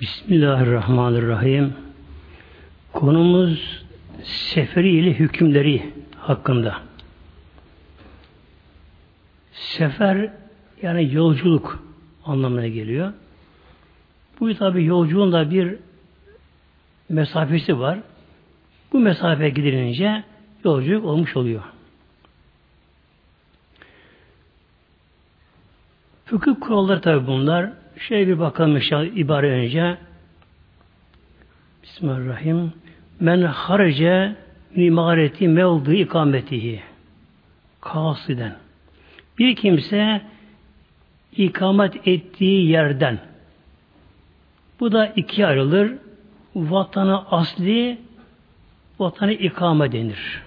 Bismillahirrahmanirrahim. Konumuz seferi ile hükümleri hakkında. Sefer yani yolculuk anlamına geliyor. Bu tabi yolculuğun da bir mesafesi var. Bu mesafe gidilince yolculuk olmuş oluyor. Fıkıh kuralları tabi bunlar. Şöyle bir bakalım inşallah ibare önce. Bismillahirrahmanirrahim. Men harace mimareti mevdu ikametihi. Kasiden. Bir kimse ikamet ettiği yerden bu da iki ayrılır. Vatanı asli vatanı ikame denir.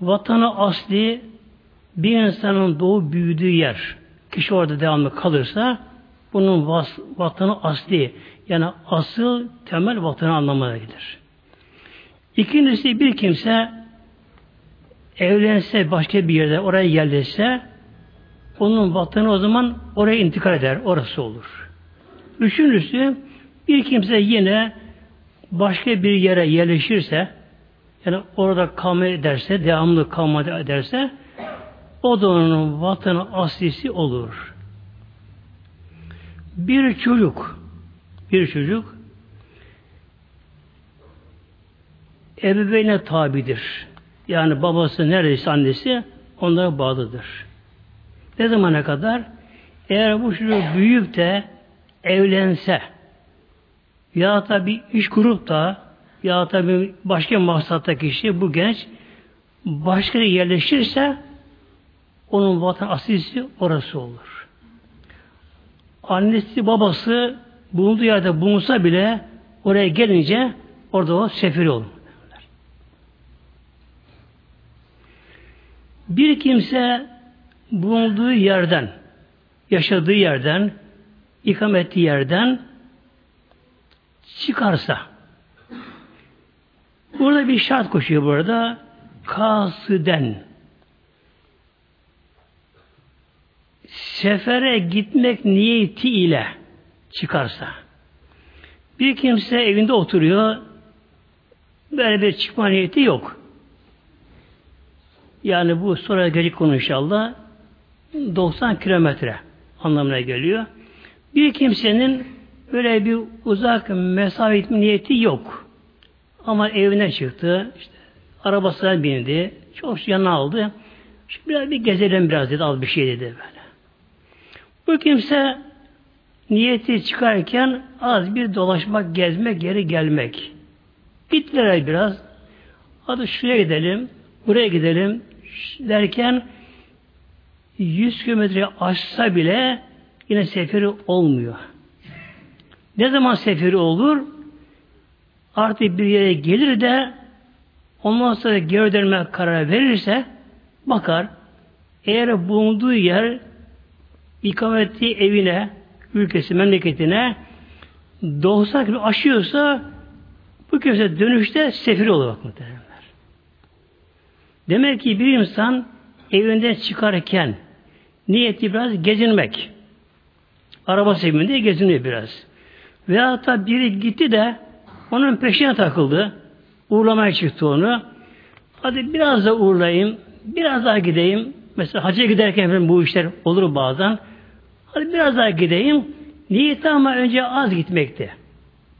Vatanı asli bir insanın doğu büyüdüğü yer. Kişi orada devamlı kalırsa bunun vas, vatanı asli yani asıl temel vatanı anlamına gelir. İkincisi bir kimse evlense başka bir yerde oraya yerleşse onun vatanı o zaman oraya intikal eder. Orası olur. Üçüncüsü bir kimse yine başka bir yere yerleşirse yani orada kalma ederse, devamlı kalma ederse o da onun vatanı aslisi olur. Bir çocuk bir çocuk ebeveyne tabidir. Yani babası neredeyse annesi onlara bağlıdır. Ne zamana kadar? Eğer bu çocuk büyüyüp de evlense ya da bir iş kurup da ya da bir başka maksatta kişi bu genç başka yere yerleşirse onun vatan asilisi orası olur. Annesi babası bulunduğu yerde bulunsa bile oraya gelince orada o sefiri olur. Bir kimse bulunduğu yerden, yaşadığı yerden, ikam ettiği yerden çıkarsa burada bir şart koşuyor burada kasıden sefere gitmek niyeti ile çıkarsa bir kimse evinde oturuyor böyle bir çıkma niyeti yok. Yani bu sonra gelecek konu inşallah 90 kilometre anlamına geliyor. Bir kimsenin böyle bir uzak mesafe niyeti yok. Ama evine çıktı, işte arabasına bindi, çok yanına aldı. Şimdi biraz bir gezelim biraz dedi, az bir şey dedi böyle. Bu kimse niyeti çıkarken az bir dolaşmak, gezmek, geri gelmek. Gittiler biraz. Hadi şuraya gidelim, buraya gidelim derken 100 kilometre aşsa bile yine seferi olmuyor. Ne zaman seferi olur? Artık bir yere gelir de ondan sonra geri dönme kararı verirse bakar eğer bulunduğu yer ikameti evine, ülkesi, memleketine 90 kilo aşıyorsa bu kimse dönüşte sefir olur bak muhtemelenler. Demek ki bir insan evinden çıkarken niyeti biraz gezinmek. Araba seviminde geziniyor biraz. Veya da biri gitti de onun peşine takıldı. Uğurlamaya çıktı onu. Hadi biraz da uğurlayayım. Biraz daha gideyim. Mesela hacca giderken bu işler olur bazen. Hadi biraz daha gideyim. Niyeti ama önce az gitmekti.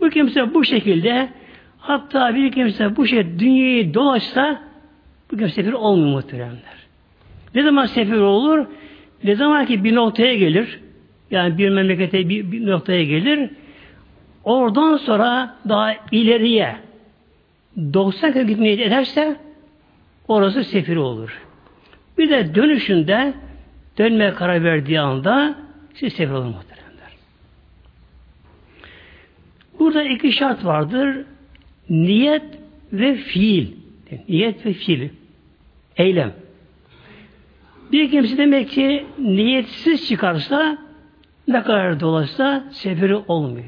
Bu kimse bu şekilde hatta bir kimse bu şey dünyayı dolaşsa bu kimse sefir olmuyor muhteremler. Ne zaman sefir olur? Ne zaman ki bir noktaya gelir yani bir memlekete bir, bir noktaya gelir oradan sonra daha ileriye 90 km gitmeye ederse orası sefir olur. Bir de dönüşünde dönmeye karar verdiği anda siz sefir olun muhteremler. Burada iki şart vardır. Niyet ve fiil. Niyet ve fiil. Eylem. Bir kimse demek ki niyetsiz çıkarsa ne kadar dolaşsa seferi olmuyor.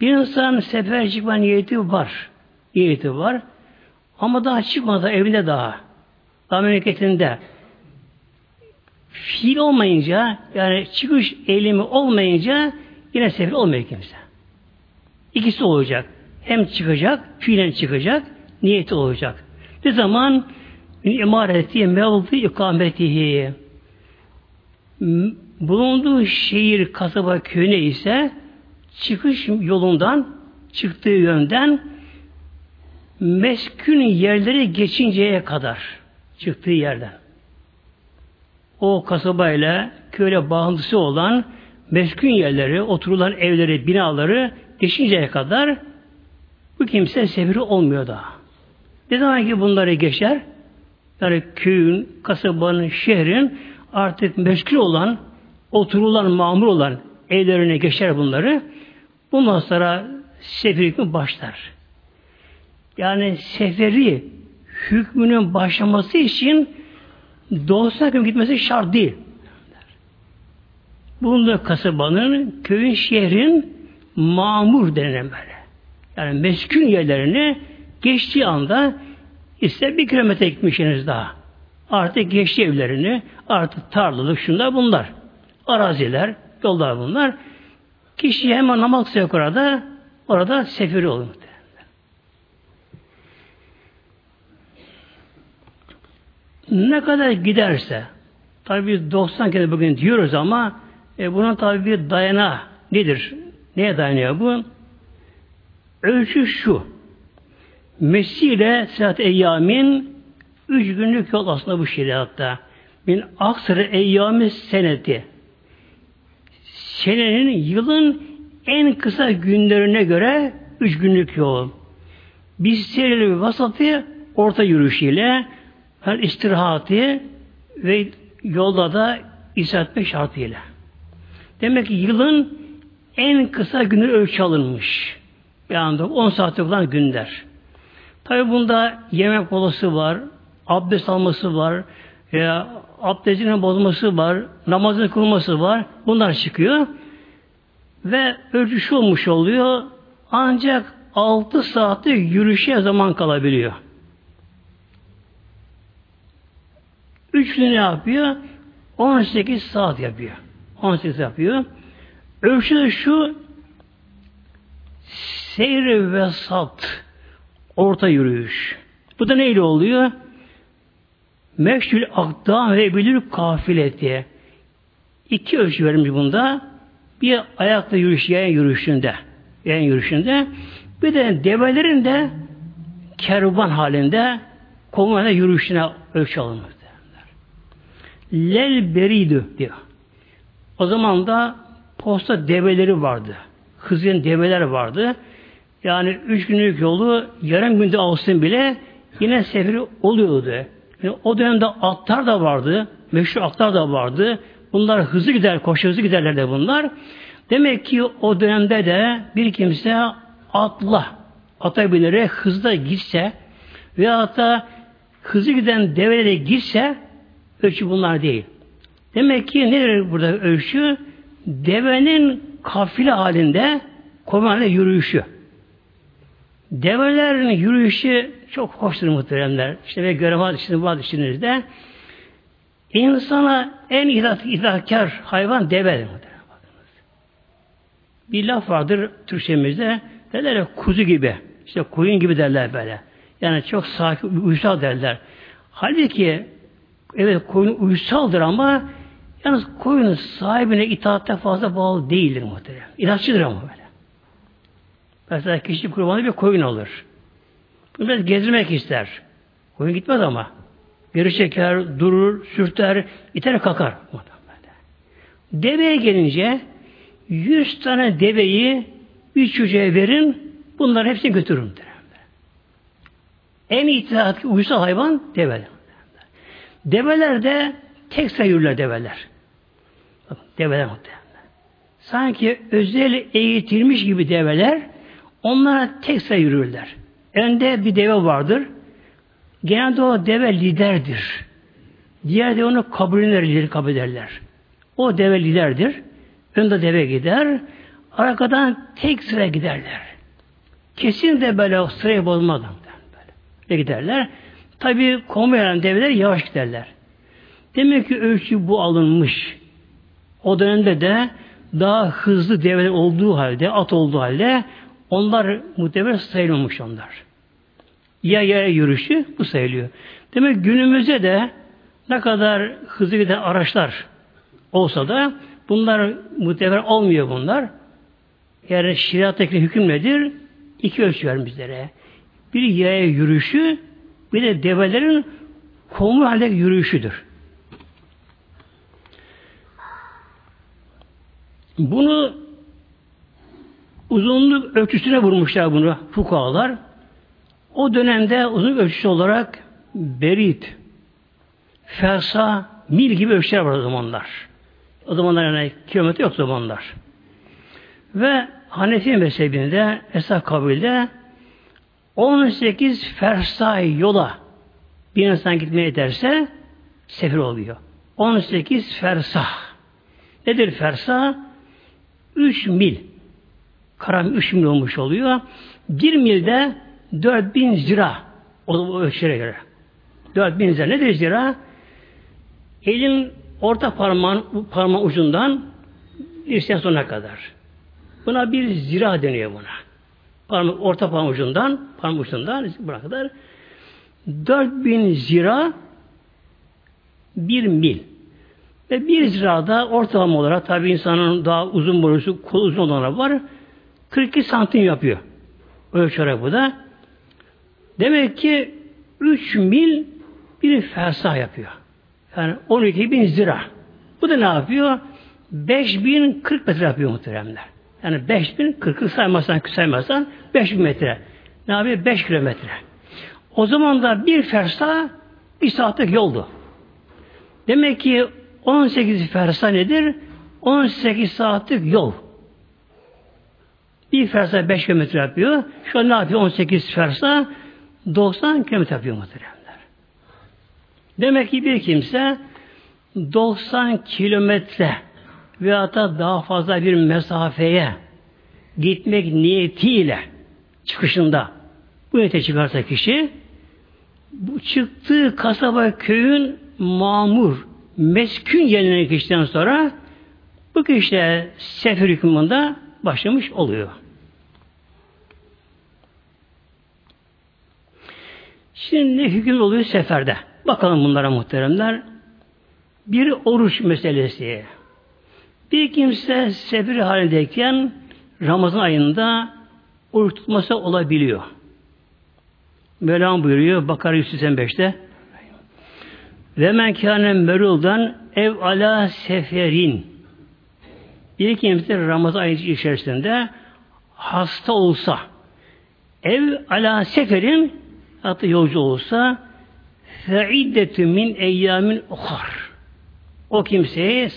Bir insan sefer çıkma niyeti var. Niyeti var. Ama daha çıkmadı evinde daha. Daha memleketinde. Fiil olmayınca yani çıkış eylemi olmayınca yine sefir olmuyor kimse. İkisi olacak. Hem çıkacak, fiilen çıkacak, niyeti olacak. Ne zaman imareti mevzi ikametihi bulunduğu şehir, kasaba, köyüne ise çıkış yolundan, çıktığı yönden meskün yerleri geçinceye kadar çıktığı yerden. O kasabayla köyle bağıntısı olan meskün yerleri, oturulan evleri, binaları geçinceye kadar bu kimse sefiri olmuyor daha. Ne zaman ki bunları geçer, yani köyün, kasabanın, şehrin artık meşgul olan, oturulan, mamur olan evlerine geçer bunları. Bundan sonra seferi hükmü başlar. Yani seferi hükmünün başlaması için doğusuna hüküm gitmesi şart değil. Bulunduğu kasabanın, köyün, şehrin mamur denen böyle. Yani meskun yerlerini geçtiği anda ise bir kilometre gitmişsiniz daha. Artık geçti evlerini, artık tarlalık şunlar bunlar. Araziler, yollar bunlar. Kişi hemen namaz kılacak orada, orada sefiri olur. Ne kadar giderse, tabi biz 90 kere bugün diyoruz ama e, buna tabi bir dayana nedir? Neye dayanıyor bu? Ölçü şu. Mesih ile Sehat Eyyam'in üç günlük yol aslında bu şeriatta. Min aksırı eyyami seneti. Senenin, yılın en kısa günlerine göre üç günlük yol. Biz serili vasatı orta yürüyüşüyle her istirahati ve yolda da isatme şartıyla. Demek ki yılın en kısa günü ölçü alınmış. Yani 10 saat olan günler. Tabi bunda yemek molası var, abdest alması var, veya abdestinin bozması var, namazın kılması var. Bunlar çıkıyor. Ve ölçü olmuş oluyor. Ancak 6 saati yürüyüşe zaman kalabiliyor. Üç gün ne yapıyor? 18 saat yapıyor. 18 yapıyor. Ölçü de şu seyri ve salt orta yürüyüş. Bu da neyle oluyor? Meşhur akdam ve bilir kafileti. İki ölçü vermiş bunda. Bir ayakta yürüyüş, yayan yürüyüşünde. Yayan yürüyüşünde. Bir de develerin de kervan halinde komuna yürüyüşüne ölçü alınmış. Lel beridü diyor. O zaman da posta develeri vardı. Hızlı develer vardı. Yani üç günlük yolu yarım günde alsın bile yine seferi oluyordu. Yani o dönemde atlar da vardı. Meşhur atlar da vardı. Bunlar hızlı gider, koşu hızlı giderler de bunlar. Demek ki o dönemde de bir kimse atla, ata binerek hızla gitse veya da hızlı giden develere gitse ölçü bunlar değil. Demek ki nedir burada ölçü? Devenin kafile halinde komanla yürüyüşü. Develerin yürüyüşü çok hoştur muhteremler. İşte ve görev içinde var içinizde. İnsana en idahkar hayvan devedir. Bir laf vardır Türkçemizde. Derler kuzu gibi. İşte koyun gibi derler böyle. Yani çok sakin, uysal derler. Halbuki evet koyun uysaldır ama yalnız koyunun sahibine itaatte fazla bağlı değildir muhterem. İnatçıdır ama böyle. Mesela kişi kurbanı bir koyun alır. Bunu biraz gezdirmek ister. Koyun gitmez ama. Geri çeker, durur, sürter, iter kalkar. Deveye gelince yüz tane deveyi üç çocuğa verin, bunları hepsini götürün. En itaat uysal hayvan develer. Develer de tek sayırlar develer. Develer muhtemelen. Sanki özel eğitilmiş gibi develer Onlara tek sıra yürürler. Önde bir deve vardır. Genelde o deve liderdir. Diğer de onu kabulünler lideri kabul ederler. O deve liderdir. Önde deve gider. Arkadan tek sıra giderler. Kesin de böyle sırayı bozmadan böyle giderler. Tabi konmayan develer yavaş giderler. Demek ki ölçü bu alınmış. O dönemde de daha hızlı develer olduğu halde, at olduğu halde onlar muhtemelen sayılmamış onlar. Ya yaya yürüyüşü bu sayılıyor. Demek günümüzde de ne kadar hızlı giden araçlar olsa da bunlar muhtemelen olmuyor bunlar. Yani şeriattaki hüküm nedir? İki ölçü ver bizlere. Bir yaya yürüyüşü, bir de develerin komu halde yürüyüşüdür. Bunu uzunluk ölçüsüne vurmuşlar bunu fukahalar. O dönemde uzunluk ölçüsü olarak berit, fersa, mil gibi ölçüler var o zamanlar. O zamanlar yani kilometre yok zamanlar. Ve Hanefi mezhebinde, Esad kabilde 18 fersay yola bir insan gitmeye ederse sefer oluyor. 18 fersah. Nedir fersah? 3 mil. Karam 3 mil olmuş oluyor. 1 milde 4000 zira. O ölçülere göre. 4000 zira. Nedir zira? Elin orta parmağın, parmağın ucundan dirseğin sonuna kadar. Buna bir zira deniyor buna. Parmak, orta parmak ucundan, parmak ucundan buna kadar 4000 zira bir mil. Ve bir zirada ortalama olarak tabi insanın daha uzun boylusu, kol uzun olanlar var. 42 santim yapıyor. Ölçerek bu da. Demek ki 3 mil bir fersah yapıyor. Yani 12 bin zira. Bu da ne yapıyor? 5040 metre yapıyor muhteremler. Yani 5000 40'ı saymazsan saymazsan 5000 metre. Ne yapıyor? 5 kilometre. O zaman da bir fersa bir saatlik yoldu. Demek ki 18 fersa nedir? 18 saatlik yol. Bir fersa 5 kilometre yapıyor. Şu an ne yapıyor? 18 fersa 90 kilometre yapıyor muhteremler. Demek ki bir kimse 90 kilometre veya da daha fazla bir mesafeye gitmek niyetiyle çıkışında bu niyete çıkarsa kişi bu çıktığı kasaba köyün mamur meskün yerine geçtikten sonra bu kişi sefer hükmünde başlamış oluyor. Şimdi hüküm oluyor seferde. Bakalım bunlara muhteremler. Bir oruç meselesi. Bir kimse sefer halindeyken Ramazan ayında oruç tutması olabiliyor. Mevlam buyuruyor Bakara 185'te ve men kâne meruldan ev ala seferin bir kimse Ramazan ayı içerisinde hasta olsa ev ala seferin hatta yolcu olsa feiddetü min eyyamin uhar o kimseye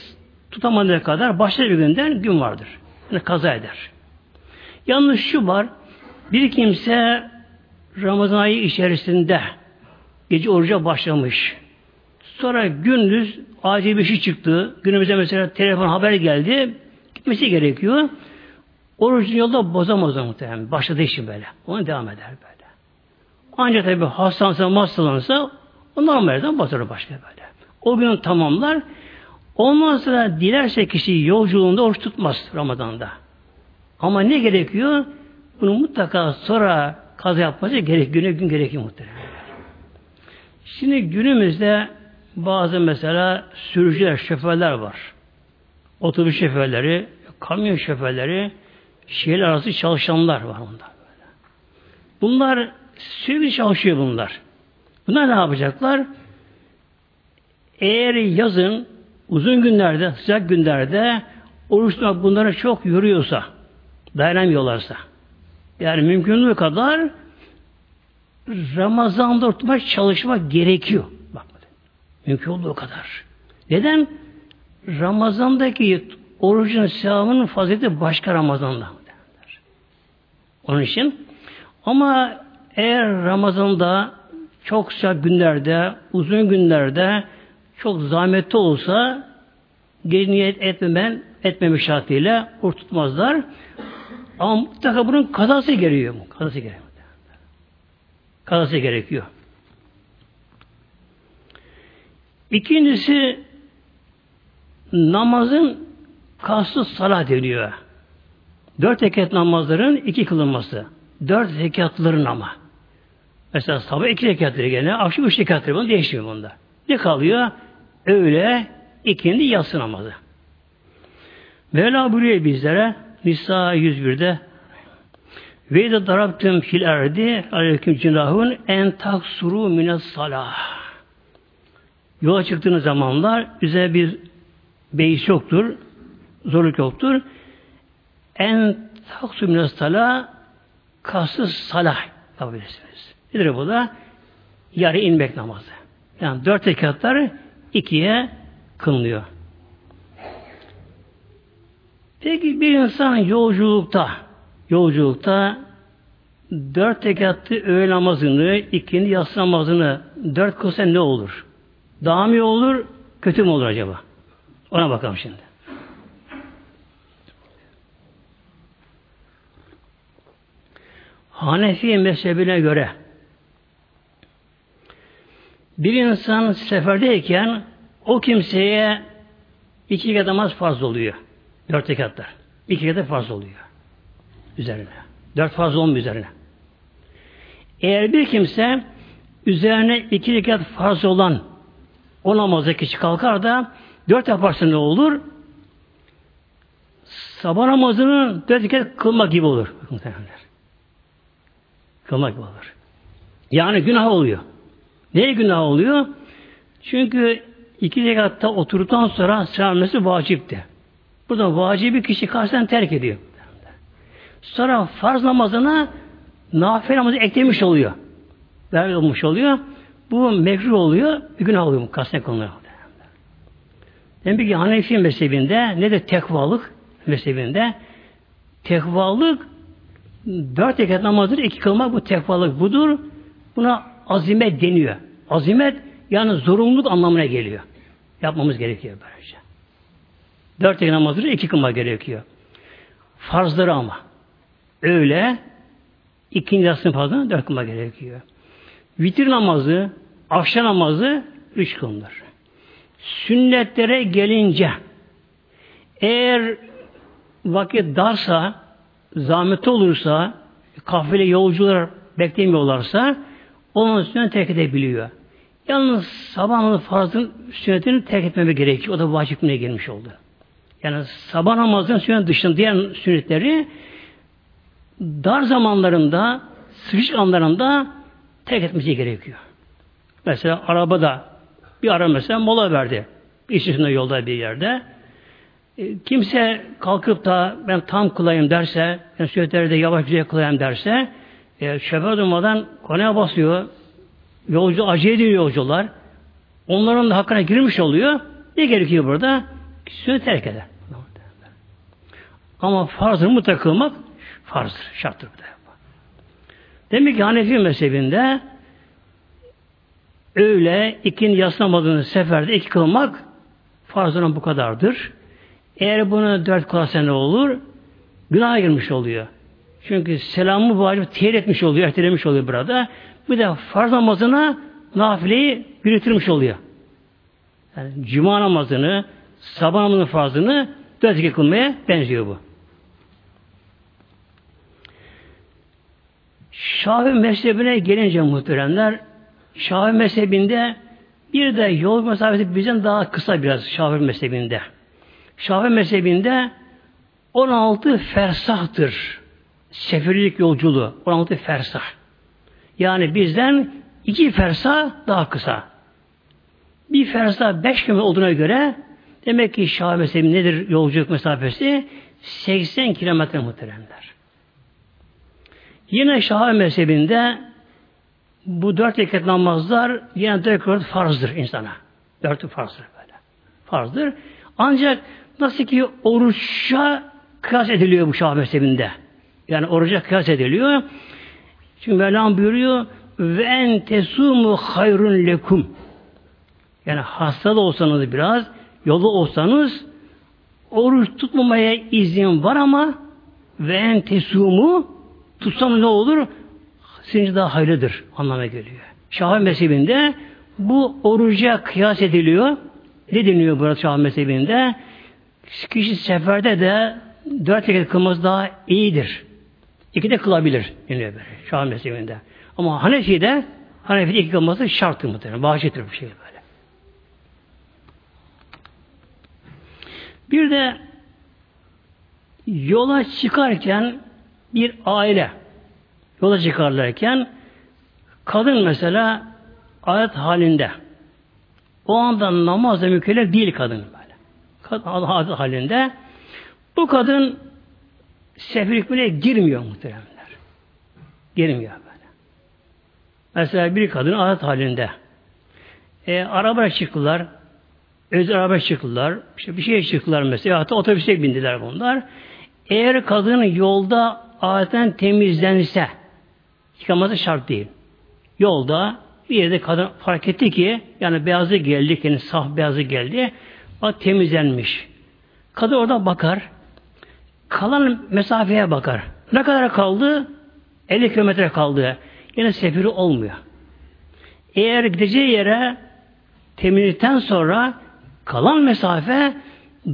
tutamadığı kadar başka bir günden gün vardır. Yani kaza eder. Yalnız şu var, bir kimse Ramazan ayı içerisinde gece oruca başlamış. Sonra gündüz acil bir şey çıktı. Günümüzde mesela telefon haber geldi. Gitmesi gerekiyor. Orucun yolda bozamaz o muhtemelen. Başladığı için böyle. Ona devam eder böyle. Ancak tabi hastalansa, hastalansa o normalden bozar başka böyle. O gün tamamlar. Ondan sonra dilerse kişi yolculuğunda oruç tutmaz Ramazan'da. Ama ne gerekiyor? Bunu mutlaka sonra kaza yapması gerek, güne gün gerekiyor muhtemelen. Şimdi günümüzde bazı mesela sürücüler, şoförler var. Otobüs şoförleri, kamyon şoförleri, şehir arası çalışanlar var bunlar. Bunlar sürekli çalışıyor bunlar. Bunlar ne yapacaklar? Eğer yazın uzun günlerde, sıcak günlerde oruç tutmak bunları çok yoruyorsa, dayanamıyorlarsa, yani mümkünlüğü kadar Ramazan'da tutmak çalışmak gerekiyor. Bak, mümkün olduğu kadar. Neden? Ramazan'daki orucun sevabının fazileti başka Ramazan'da. Onun için ama eğer Ramazan'da çok sıcak günlerde, uzun günlerde çok zahmetli olsa gece niyet etmemen, etmemiş şartıyla oruç tutmazlar. Ama mutlaka bunun kazası gerekiyor. Kazası gerekiyor. Kazası gerekiyor. İkincisi namazın Kassız salat deniyor. Dört rekat namazların iki kılınması. Dört rekatların ama. Mesela sabah iki rekatları gene, akşam üç rekatları bunu değişmiyor bunda. Ne kalıyor? Öğle, ikindi, yatsı namazı. Mevla buyuruyor bizlere Nisa 101'de ve de darabtım fil erdi aleyküm cinahun en taksuru mines salah. Yola çıktığınız zamanlar üzerine bir beis yoktur, zorluk yoktur. En taksuru mines salah kasız salah yapabilirsiniz. Nedir bu da? Yarı inmek namazı. Yani dört rekatlar ikiye kılınıyor. Peki bir insan yolculukta yolculukta dört rekatlı öğle namazını, ikindi yatsı namazını dört kılsa ne olur? Daha mı olur, kötü mü olur acaba? Ona bakalım şimdi. Hanefi mezhebine göre bir insan seferdeyken o kimseye iki rekat namaz farz oluyor. Dört rekatlar. İki rekat farz oluyor. Üzerine. Dört farz olmuyor üzerine. Eğer bir kimse üzerine iki rekat farz olan o namazda kişi kalkar da dört yaparsa ne olur? Sabah namazını dört rekat kılmak gibi olur. Kılmak gibi olur. Yani günah oluyor. Neye günah oluyor? Çünkü iki rekatta oturduktan sonra selamesi vacipti. Burada vacibi kişi karşıdan terk ediyor. Sonra farz namazına nafile namazı eklemiş oluyor. Beraber olmuş oluyor. Bu mekruh oluyor, bir günah oluyor. Kasten konular. Demek ki Hanefi mezhebinde ne de tekvalık mezhebinde tekvalık dört rekat namazdır, iki kılmak bu tekvalık budur. Buna azimet deniyor. Azimet yani zorunluluk anlamına geliyor. Yapmamız gerekiyor böylece. Dört rekat namazdır, iki kılmak gerekiyor. Farzları ama. Öyle ikinci yasını fazla dört kılmak gerekiyor. Vitir namazı, akşam namazı üç kılınır. Sünnetlere gelince eğer vakit darsa, zahmet olursa, kafile yolcular beklemiyorlarsa onun üstüne terk edebiliyor. Yalnız sabah namazı farzın sünnetini terk etmeme gerekiyor. O da vacibine girmiş oldu. Yani sabah namazının sünnet dışında diğer sünnetleri dar zamanlarında, sıkışık anlarında terk etmesi gerekiyor. Mesela arabada bir ara mesela mola verdi. Üstünde yolda bir yerde. E, kimse kalkıp da ben tam kılayım derse, ben sünnetleri de yavaş güzel kılayım derse, e, şoför durmadan konuya basıyor. Yolcu acı ediyor yolcular. Onların da hakkına girmiş oluyor. Ne gerekiyor burada? Sünnet terk eder. Ama farzını mutlaka kılmak farzdır, şarttır. Demek ki Hanefi mezhebinde öyle ikinci yas namazını seferde iki kılmak farzının bu kadardır. Eğer bunu dört kılarsa ne olur? Günah girmiş oluyor. Çünkü selamı vacip tehir etmiş oluyor, ertelemiş oluyor burada. Bir de farz namazına nafileyi yürütürmüş oluyor. Yani cuma namazını, sabah namazının farzını dört kılmaya benziyor bu. Şafi mezhebine gelince muhteremler, Şafi mezhebinde bir de yol mesafesi bizden daha kısa biraz Şafi mezhebinde. Şafi mezhebinde 16 fersahtır. Seferilik yolculuğu 16 fersah. Yani bizden iki fersah daha kısa. Bir fersah 5 km olduğuna göre demek ki Şafi mezhebi nedir yolculuk mesafesi? 80 kilometre muhteremler. Yine Şafi mezhebinde bu dört rekat namazlar yine dört farzdır insana. Dört farzdır böyle. Farzdır. Ancak nasıl ki oruçça kıyas ediliyor bu Şafi mezhebinde. Yani oruca kıyas ediliyor. Çünkü Mevlam buyuruyor ve en tesumu hayrun lekum. Yani hasta da olsanız biraz, yolu olsanız oruç tutmamaya izin var ama ve en tesumu tutsam ne olur? Sizin daha hayırlıdır anlamına geliyor. Şafi mezhebinde bu oruca kıyas ediliyor. Ne deniliyor burada Şafi mezhebinde? kişi seferde de dört rekat kılması daha iyidir. İki de kılabilir. Böyle. Şah mezhebinde. Ama Hanefi'de Hanefi'de iki kılması şarttır muhtemelen. Vaciptir bir şey böyle. Bir de yola çıkarken bir aile yola çıkarlarken kadın mesela ayet halinde o anda namazla mükellef değil kadın böyle. Kadın halinde bu kadın seferlik bile girmiyor muhteremler. Girmiyor böyle. Mesela bir kadın ayet halinde e, araba çıktılar özel araba çıktılar işte bir şeye çıktılar mesela hatta otobüse bindiler bunlar. Eğer kadın yolda adetten temizlense yıkaması şart değil. Yolda bir yerde kadın fark etti ki yani beyazı geldi, kendi saf beyazı geldi. O temizlenmiş. Kadın orada bakar. Kalan mesafeye bakar. Ne kadar kaldı? 50 kilometre kaldı. Yine sefiri olmuyor. Eğer gideceği yere temizlikten sonra kalan mesafe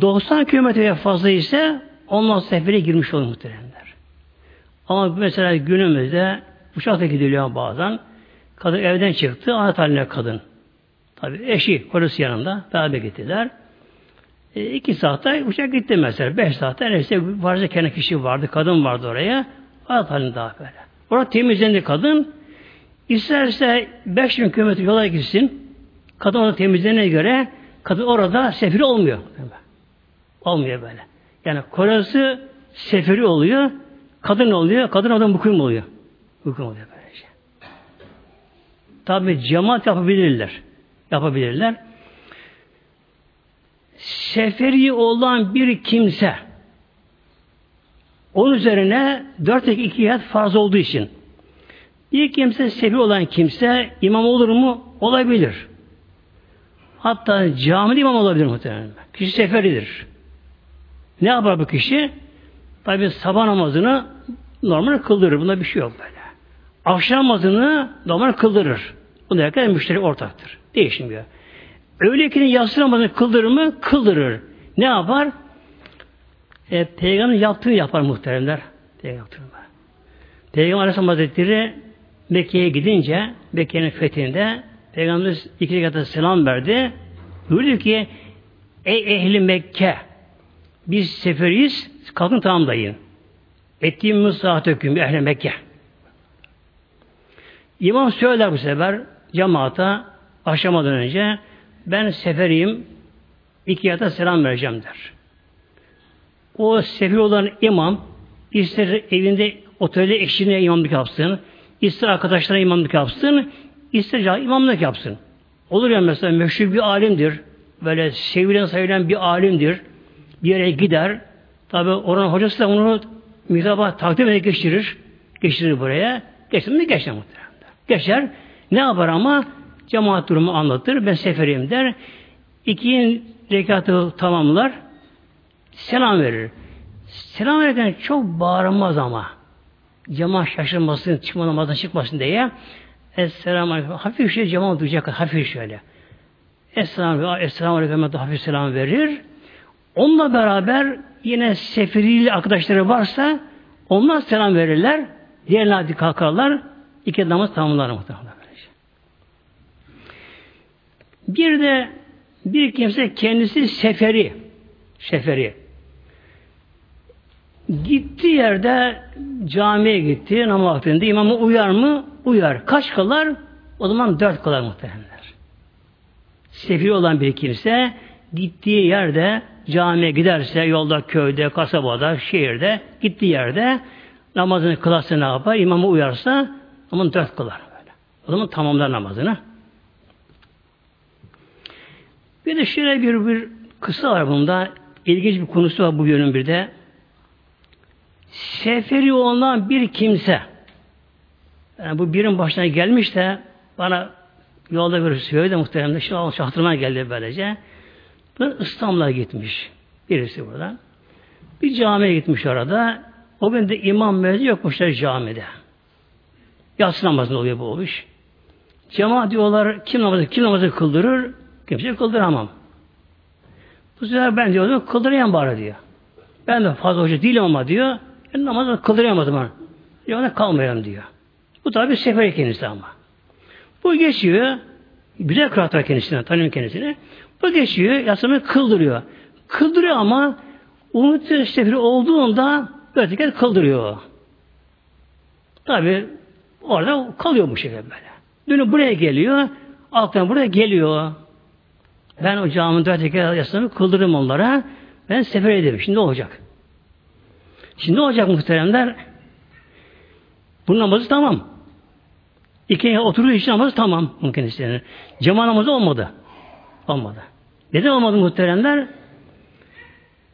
90 kilometreye fazla ise ondan sefere girmiş olur muhteremler. Ama mesela günümüzde uçakta gidiliyor bazen. Kadın evden çıktı, haline kadın. Tabi eşi, kocası yanında. Beraber gittiler. E, iki saatte uçak gitti mesela. Beş saatte neyse varsa kendi kişi vardı, kadın vardı oraya. Adet halinde daha böyle. Orada temizlendi kadın. İsterse beş bin kilometre yola gitsin. Kadın orada temizlenene göre kadın orada sefiri olmuyor. Olmuyor böyle. Yani kocası seferi oluyor, kadın oluyor, kadın oradan mukim oluyor. Mukim oluyor böylece. Tabi cemaat yapabilirler. Yapabilirler. Seferi olan bir kimse onun üzerine dört iki yat farz olduğu için bir kimse seferi olan kimse imam olur mu? Olabilir. Hatta camide imam olabilir muhtemelen. Kişi seferidir. Ne yapar bu kişi? Tabi sabah namazını normal kıldırır. Bunda bir şey yok böyle. Akşam namazını normal kıldırır. Bunda herkes müşteri ortaktır. Değişmiyor. Öğle ikinin yatsı namazını kıldırır mı? Kıldırır. Ne yapar? E, Peygamberin yaptığını yapar muhteremler. Peygamber, Peygamber Aleyhisselam Hazretleri Mekke'ye gidince Mekke'nin fethinde Peygamber iki rekata selam verdi. Buyurdu ki Ey ehli Mekke biz seferiyiz, kalkın tamamlayın. Ettiğimiz saat hüküm ehli Mekke. İmam söyler bu sefer cemaata aşamadan önce ben seferiyim iki yata selam vereceğim der. O sefer olan imam ister evinde otelde eşine imamlık yapsın, ister arkadaşlarına imamlık yapsın, ister imamlık yapsın. Olur ya mesela meşhur bir alimdir, böyle sevilen sayılan bir alimdir, bir yere gider. Tabi oranın hocası da onu mihraba takdim eder geçirir. Geçirir buraya. Geçti mi geçer muhtemelen. Geçer. Ne yapar ama cemaat durumu anlatır. Ben seferiyim der. İki rekatı tamamlar. Selam verir. Selam verirken çok bağırmaz ama. Cemaat şaşırmasın, çıkma namazdan çıkmasın diye. Esselamu Aleyküm. Hafif şey cemaat duyacak. Hafif şöyle. Esselamu Aleyküm. Esselamu Aleyküm. Hafif selam verir. Onunla beraber yine seferiyle arkadaşları varsa onlar selam verirler. Diğerine hadi kalkarlar. İki namaz tamamlar muhtemelen. Bir de bir kimse kendisi seferi seferi gitti yerde camiye gitti namaz vaktinde imamı uyar mı? Uyar. Kaç kalar? O zaman dört kalar muhtemelenler. Seferi olan bir kimse gittiği yerde camiye giderse yolda, köyde, kasabada, şehirde gittiği yerde namazını kılarsa ne yapar? İmamı uyarsa ama dört kılar böyle. O zaman tamamlar namazını. Bir de şöyle bir, bir kısa var bunda. İlginç bir konusu var bu yönün bir de. Seferi olan bir kimse yani bu birin başına gelmiş de bana yolda bir söyledi muhtemelen. Şimdi çaktırmaya geldi böylece. Bu İstanbul'a gitmiş. Birisi burada. Bir camiye gitmiş orada. O gün de imam mezun yokmuşlar camide. Yatsı namazında oluyor bu oluş. Cemaat diyorlar kim namazı kim namazı kıldırır? Kimse kıldıramam. Bu sefer ben diyor kıldırayım bari diyor. Ben de fazla hoca değilim ama diyor. Ben namazı kıldırayamadım. Ha. Diyor ona kalmayalım diyor. Bu tabi sefer kendisi ama. Bu geçiyor. Güzel kıraat var kendisine. Tanıyorum kendisini. Bu geçiyor. Yasını kıldırıyor. Kıldırıyor ama umut seferi olduğunda böyle kez kıldırıyor. Tabi orada kalıyor bu şekilde böyle. Dönüp buraya geliyor. Alttan buraya geliyor. Ben o camın dört teker yasını kıldırırım onlara. Ben sefer ederim. Şimdi olacak. Şimdi olacak muhteremler? Bu namazı tamam. İki oturuyor için namazı tamam. Mümkün istenir. Cema namazı olmadı. Olmadı. Neden olmadı muhteremler?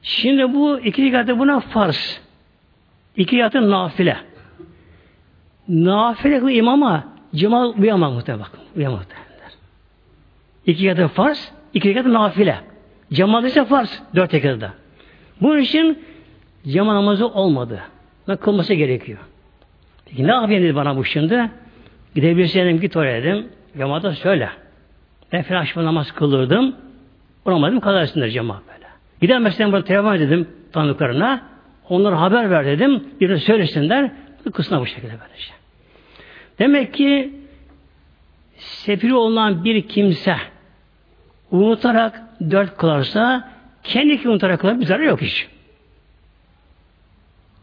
Şimdi bu iki rekatı buna farz. İki rekatı nafile. Nafile bu imama cema uyamaz muhtemelen bakın. Uyamaz muhtemelen. İki rekatı farz, iki rekatı nafile. Cemaat ise farz. Dört rekatı Bunun için cema namazı olmadı. Ve kılması gerekiyor. Peki ne yapayım dedi bana bu şimdi? Gidebilirsem git oraya dedim. Cemaate söyle. Ben filan şıma namaz kılırdım. Olamadım kazarsınlar cemaat böyle. Gidemezsen bana telefon dedim tanıdıklarına. Onlara haber ver dedim. Bir de söylesinler. Kısına bu şekilde böylece. Demek ki sefiri olan bir kimse unutarak dört kılarsa kendi unutarak kılar bir zarar yok hiç.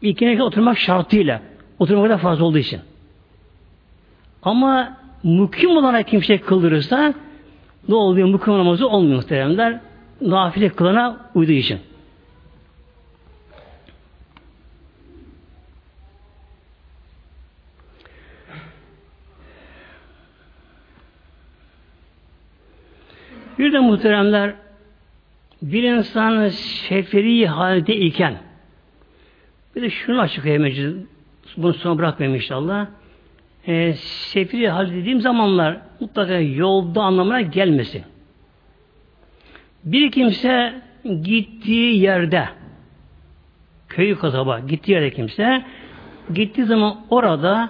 İlkine oturmak şartıyla. Oturmak da fazla olduğu için. Ama mukim olarak kimse kıldırırsa ne oluyor? Mukim namazı olmuyor muhteremler. Nafile kılana uyduğu için. Bir de muhteremler bir insan seferi halde iken bir de şunu açıklayayım bunu sonra bırakmayayım inşallah. E, seferi halde dediğim zamanlar mutlaka yolda anlamına gelmesin. Bir kimse gittiği yerde köyü kasaba gittiği yerde kimse gittiği zaman orada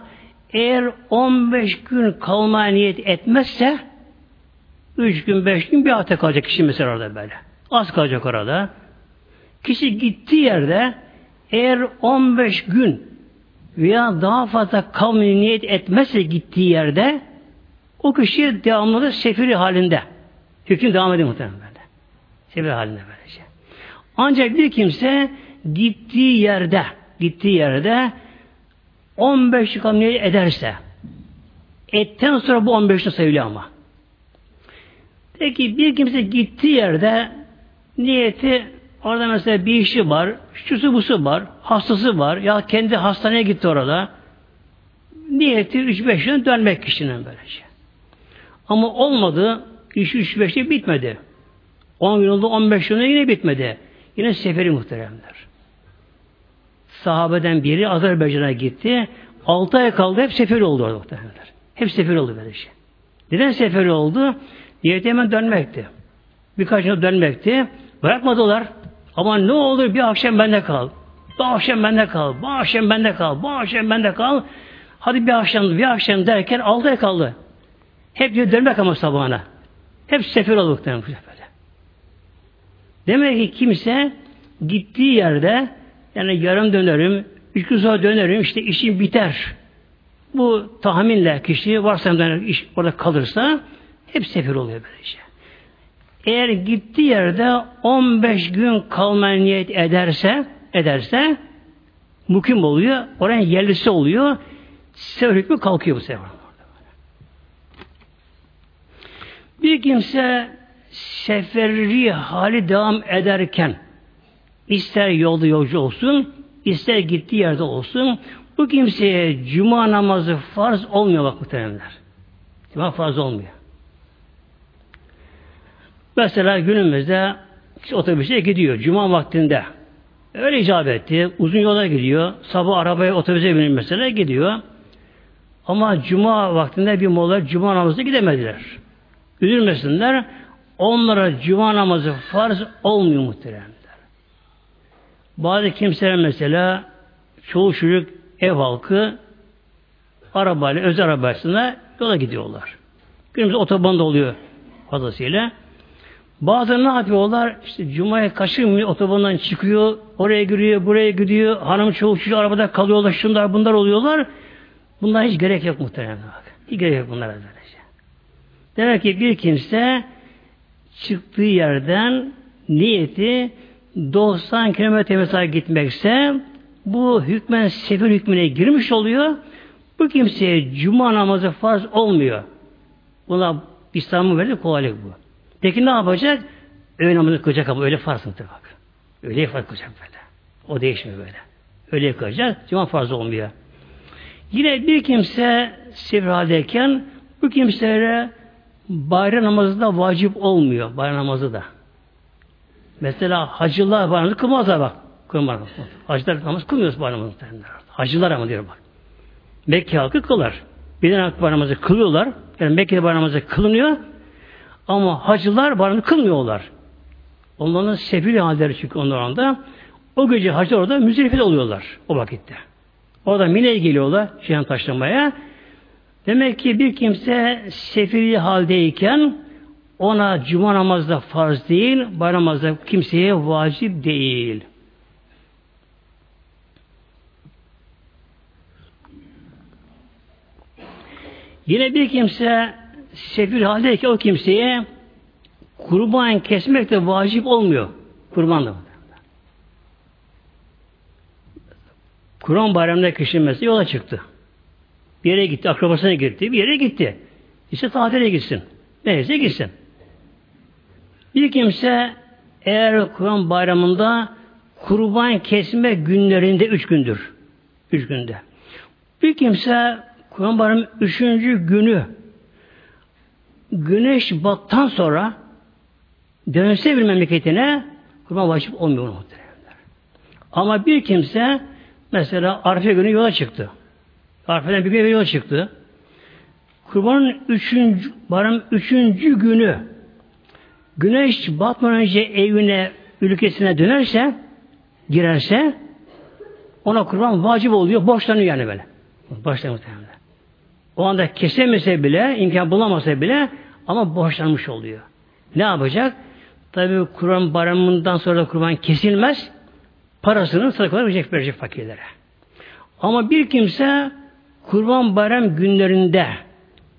eğer 15 gün kalmaya niyet etmezse Üç gün, beş gün bir hafta kalacak kişi mesela orada böyle. Az kalacak orada. Kişi gittiği yerde eğer 15 gün veya daha fazla kalmayı niyet etmezse gittiği yerde o kişi devamlı sefiri halinde. Hüküm devam ediyor muhtemelen böyle. Sefiri halinde böylece. Ancak bir kimse gittiği yerde gittiği yerde 15 gün niyet ederse etten sonra bu 15 gün sayılıyor ama. Peki bir kimse gittiği yerde niyeti orada mesela bir işi var, şusu busu var, hastası var ya kendi hastaneye gitti orada. Niyeti 3-5 gün dönmek kişinin böylece. Ama olmadı, iş 3-5'te bitmedi. 10 gün oldu, 15 gün yine bitmedi. Yine seferi muhteremler. Sahabeden biri Azerbaycan'a gitti. 6 ay kaldı, hep seferi oldu orada muhteremler. Hep seferi oldu böylece. Neden seferi oldu? Niyeti hemen dönmekti. Birkaç yıl dönmekti. Bırakmadılar. Ama ne olur bir akşam bende kal. Bu akşam bende kal. Bu akşam bende kal. Bu akşam bende kal. Hadi bir akşam, bir akşam derken altı ay kaldı. Hep diyor dönmek ama sabahına. Hep sefer olduk böyle. Demek ki kimse gittiği yerde yani yarım dönerim, üç gün sonra dönerim, işte işim biter. Bu tahminle kişi varsa iş orada kalırsa hep sefir oluyor böylece. Eğer gittiği yerde 15 gün kalmaya niyet ederse ederse mukim oluyor. Oranın yerlisi oluyor. Sefer hükmü kalkıyor bu sefer. Bir kimse seferi hali devam ederken ister yolda yolcu olsun, ister gittiği yerde olsun, bu kimseye cuma namazı farz olmuyor bak muhteremler. Cuma farz olmuyor. Mesela günümüzde otobüse gidiyor cuma vaktinde. Öyle icap etti. Uzun yola gidiyor. Sabah arabaya otobüse binip mesela gidiyor. Ama cuma vaktinde bir mola cuma namazı gidemediler. Üzülmesinler. Onlara cuma namazı farz olmuyor muhteremler. Bazı kimseler mesela çoğu çocuk ev halkı arabayla, özel arabasına yola gidiyorlar. Günümüzde otobanda oluyor fazlasıyla. Bazıları ne yapıyorlar? İşte Cuma'ya kaçırmıyor, otobandan çıkıyor, oraya giriyor, buraya gidiyor, hanım çoluk çocuğu arabada kalıyorlar, şunlar bunlar oluyorlar. Bunlar hiç gerek yok muhtemelen. Bak. Hiç gerek yok bunlara böylece. Demek ki bir kimse çıktığı yerden niyeti 90 kilometre mesafe gitmekse bu hükmen sefer hükmüne girmiş oluyor. Bu kimseye cuma namazı farz olmuyor. Buna İslam'ın verdiği kolaylık bu. Peki ne yapacak? Öğle namazı kılacak ama öyle farz mıdır bak. Öyle farz kılacak böyle. O değişmiyor böyle. Öyle kılacak. Cuma farz olmuyor. Yine bir kimse sefir haldeyken bu kimselere bayram namazı da vacip olmuyor. Bayram namazı da. Mesela hacılar bayramı kılmazlar bak. Kılmaz. Hacılar namaz kılmıyoruz bayram namazı. Hacılar ama diyor bak. Mekke halkı kılar. Bir tane bayram namazı kılıyorlar. Yani Mekke'de bayram namazı kılınıyor. Ama hacılar bayramı kılmıyorlar. Onların sefil halleri çünkü onların da. O gece hacılar orada müzdelifede oluyorlar o vakitte. Orada Mine'ye geliyorlar Cihan taşlamaya. Demek ki bir kimse sefili haldeyken ona cuma namazda farz değil, bayram namazda kimseye vacip değil. Yine bir kimse sefil haldeyken o kimseye kurban kesmek de vacip olmuyor. Kurban da. Kur'an bayramında kişi mesela yola çıktı. Bir yere gitti, akrabasına gitti, bir yere gitti. İşte tatile gitsin. Neyse gitsin. Bir kimse eğer Kur'an bayramında kurban kesme günlerinde üç gündür. Üç günde. Bir kimse Kurban bayramı üçüncü günü güneş battan sonra dönse bir memleketine kurban vacip olmuyor muhtemelen. Ama bir kimse mesela Arife günü yola çıktı. Arife'den bir gün yola çıktı. Kurbanın üçüncü, bayram üçüncü günü güneş batmadan önce evine, ülkesine dönerse, girerse ona kurban vacip oluyor. Borçlanıyor yani böyle. Borçlanıyor muhtemelen. O anda kesemese bile, imkan bulamasa bile ama borçlanmış oluyor. Ne yapacak? Tabi Kurban bayramından sonra kurban kesilmez. Parasını sadakalar verecek, verecek fakirlere. Ama bir kimse kurban bayram günlerinde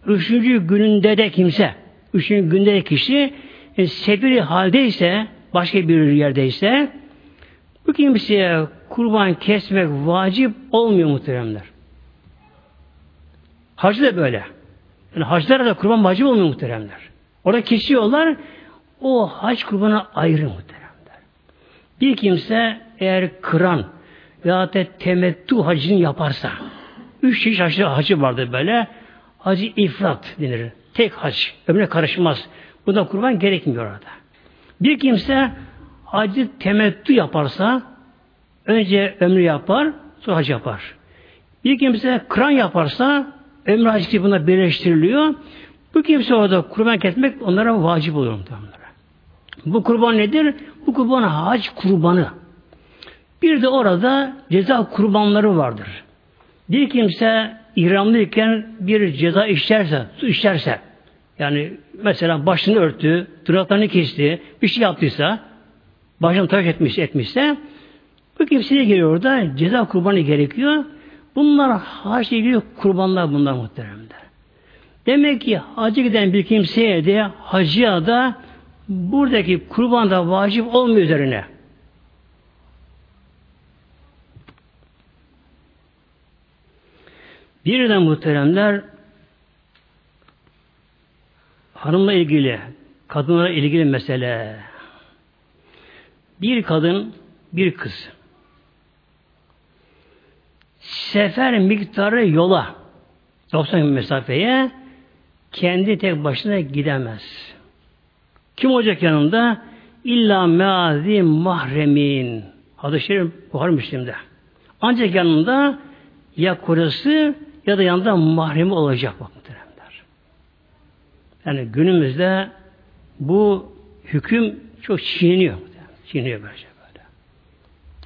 üçüncü gününde de kimse üçüncü günde de kişi e, sefiri haldeyse başka bir yerdeyse bu kimseye kurban kesmek vacip olmuyor muhteremler. Hacı da böyle. Yani hacılara da kurban vacip olmuyor muhteremler. Orada kesiyorlar, o hac kurbanı ayrı muhteremler. Bir kimse eğer kıran veya da temettü hacını yaparsa, üç çeşit hacı, hacı vardır böyle, hacı ifrat denir. Tek hac, ömrüne karışmaz. Bunda kurban gerekmiyor orada. Bir kimse hacı temettü yaparsa, önce ömrü yapar, sonra hacı yapar. Bir kimse kıran yaparsa, Ömrü hacı buna birleştiriliyor. Bu kimse orada kurban kesmek onlara vacip oluyor. Muhtemelen. Bu kurban nedir? Bu kurban hac kurbanı. Bir de orada ceza kurbanları vardır. Bir kimse ihramlıyken bir ceza işlerse, işlerse, yani mesela başını örttü, tırnaklarını kesti, bir şey yaptıysa, başını tıraş etmiş, etmişse, bu kimseye geliyor orada ceza kurbanı gerekiyor. Bunlar hac ilgili kurbanlar bunlar muhteremler. Demek ki hacı giden bir kimseye de hacıya da buradaki kurban da vacip olmuyor üzerine. Bir de muhteremler hanımla ilgili, kadınlara ilgili mesele. Bir kadın, bir kız sefer miktarı yola 90 mesafeye kendi tek başına gidemez. Kim olacak yanında? İlla meazi mahremin. Hadis-i Şerif Buhar Müslim'de. Ancak yanında ya kocası ya da yanında mahremi olacak bak muhteremler. Yani günümüzde bu hüküm çok çiğniyor. Çiğniyor böylece böyle.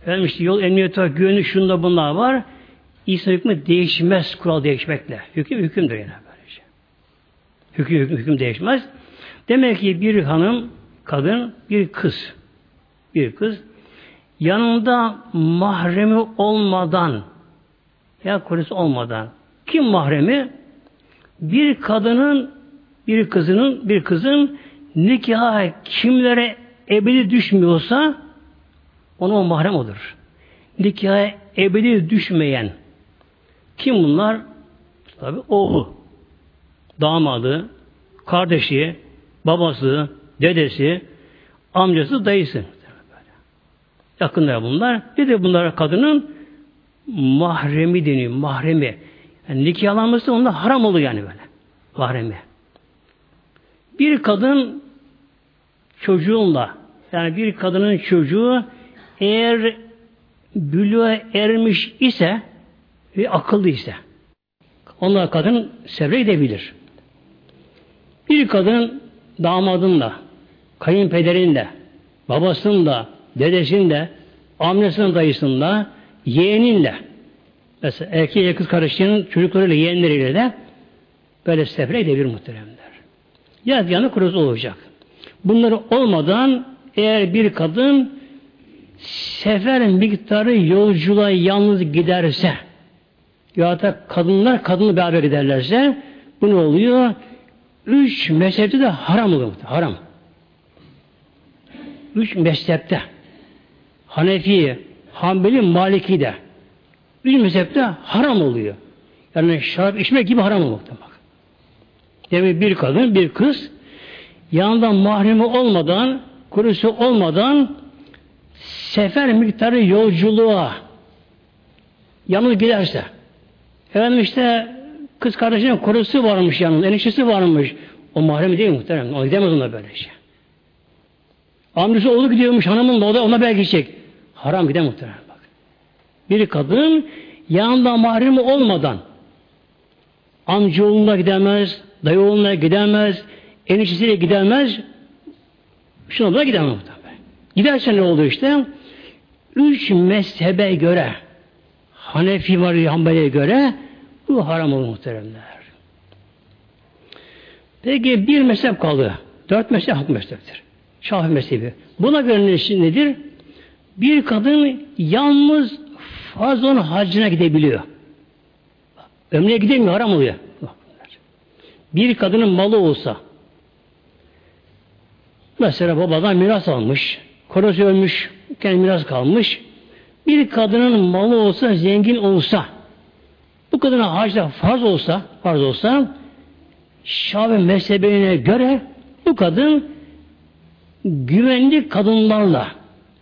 Efendim işte yol emniyeti güvenlik şunda bunlar var. İsa hükmü değişmez kural değişmekle. Hüküm hükümdür yine böylece. Hüküm, hüküm, hüküm değişmez. Demek ki bir hanım kadın, bir kız. Bir kız. Yanında mahremi olmadan ya korusu olmadan kim mahremi? Bir kadının bir kızının bir kızın nikaha kimlere ebedi düşmüyorsa ona o mahrem olur. Nikaha ebedi düşmeyen kim bunlar? Tabi oğlu, damadı, kardeşi, babası, dedesi, amcası, dayısı. Yakınlar bunlar. Bir de bunlar kadının mahremi deniyor. Mahremi. Yani nikahlanması onda haram oluyor yani böyle. Mahremi. Bir kadın çocuğunla yani bir kadının çocuğu eğer bülüğe ermiş ise ve akıllı ise onlar kadın sevre edebilir. Bir kadın damadınla, kayınpederinle, babasınınla, dedesinde, amnesinin dayısında, yeğeninle, mesela erkek kız kardeşinin çocuklarıyla, yeğenleriyle de böyle sefere edebilir muhteremler. Yaz yanı kurusu olacak. Bunları olmadan eğer bir kadın sefer miktarı yolculuğa yalnız giderse ya da kadınlar kadınla beraber giderlerse bu ne oluyor? Üç mezhepte de haram oluyor. Haram. Üç mezhepte. Hanefi, Hanbeli, Maliki de. Üç mezhepte haram oluyor. Yani şarap içmek gibi haram olmak demek. Demek bir kadın, bir kız yanında mahremi olmadan, kurusu olmadan sefer miktarı yolculuğa yalnız giderse efendim işte kız kardeşinin korusu varmış yanında, eniştesi varmış. O mahremi değil muhterem. O gidemez ona böyle şey. Amcası oğlu gidiyormuş hanımın o da ona belki gidecek. Haram gidemez muhterem bak. Bir kadın yanında mahremi olmadan amca oğluna gidemez, dayı oğluna gidemez, eniştesiyle gidemez, şuna da gidemez muhtemelen. Giderse ne oldu işte? Üç mezhebe göre, Hanefi var Hanbeli'ye göre bu haram olur muhteremler. Peki bir mezhep kaldı. Dört mezhep hak mezheptir. Şafi mezhebi. Buna göre nedir? Bir kadın yalnız fazlon hacına gidebiliyor. Ömreye gidemiyor, haram oluyor. Bir kadının malı olsa, mesela babadan miras almış, korosu ölmüş, kendi miras kalmış, bir kadının malı olsa, zengin olsa, bu kadına hacda farz olsa, farz olsa, Şafi mezhebine göre bu kadın güvenli kadınlarla,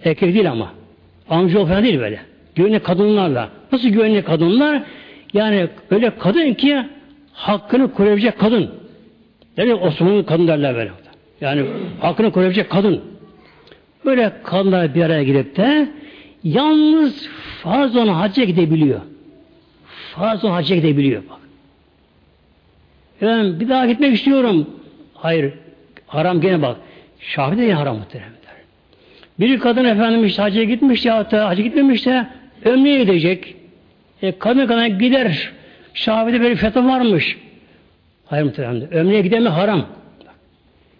erkek değil ama, amca falan değil böyle, güvenli kadınlarla, nasıl güvenli kadınlar? Yani öyle kadın ki hakkını koruyabilecek kadın. Yani Osmanlı kadın derler böyle. Yani hakkını koruyabilecek kadın. Böyle kadınlar bir araya gidip de yalnız farz olan hacca gidebiliyor. Farz olan hacca gidebiliyor bak. Ben bir daha gitmek istiyorum. Hayır. Haram gene bak. Şafi de haram muhteremler. Bir kadın efendim işte hacca gitmiş ya da hacca gitmemiş de ömreye gidecek. E, kadın kadın gider. Şafi'de böyle fetva varmış. Hayır muhteremler. Ömreye gideme haram.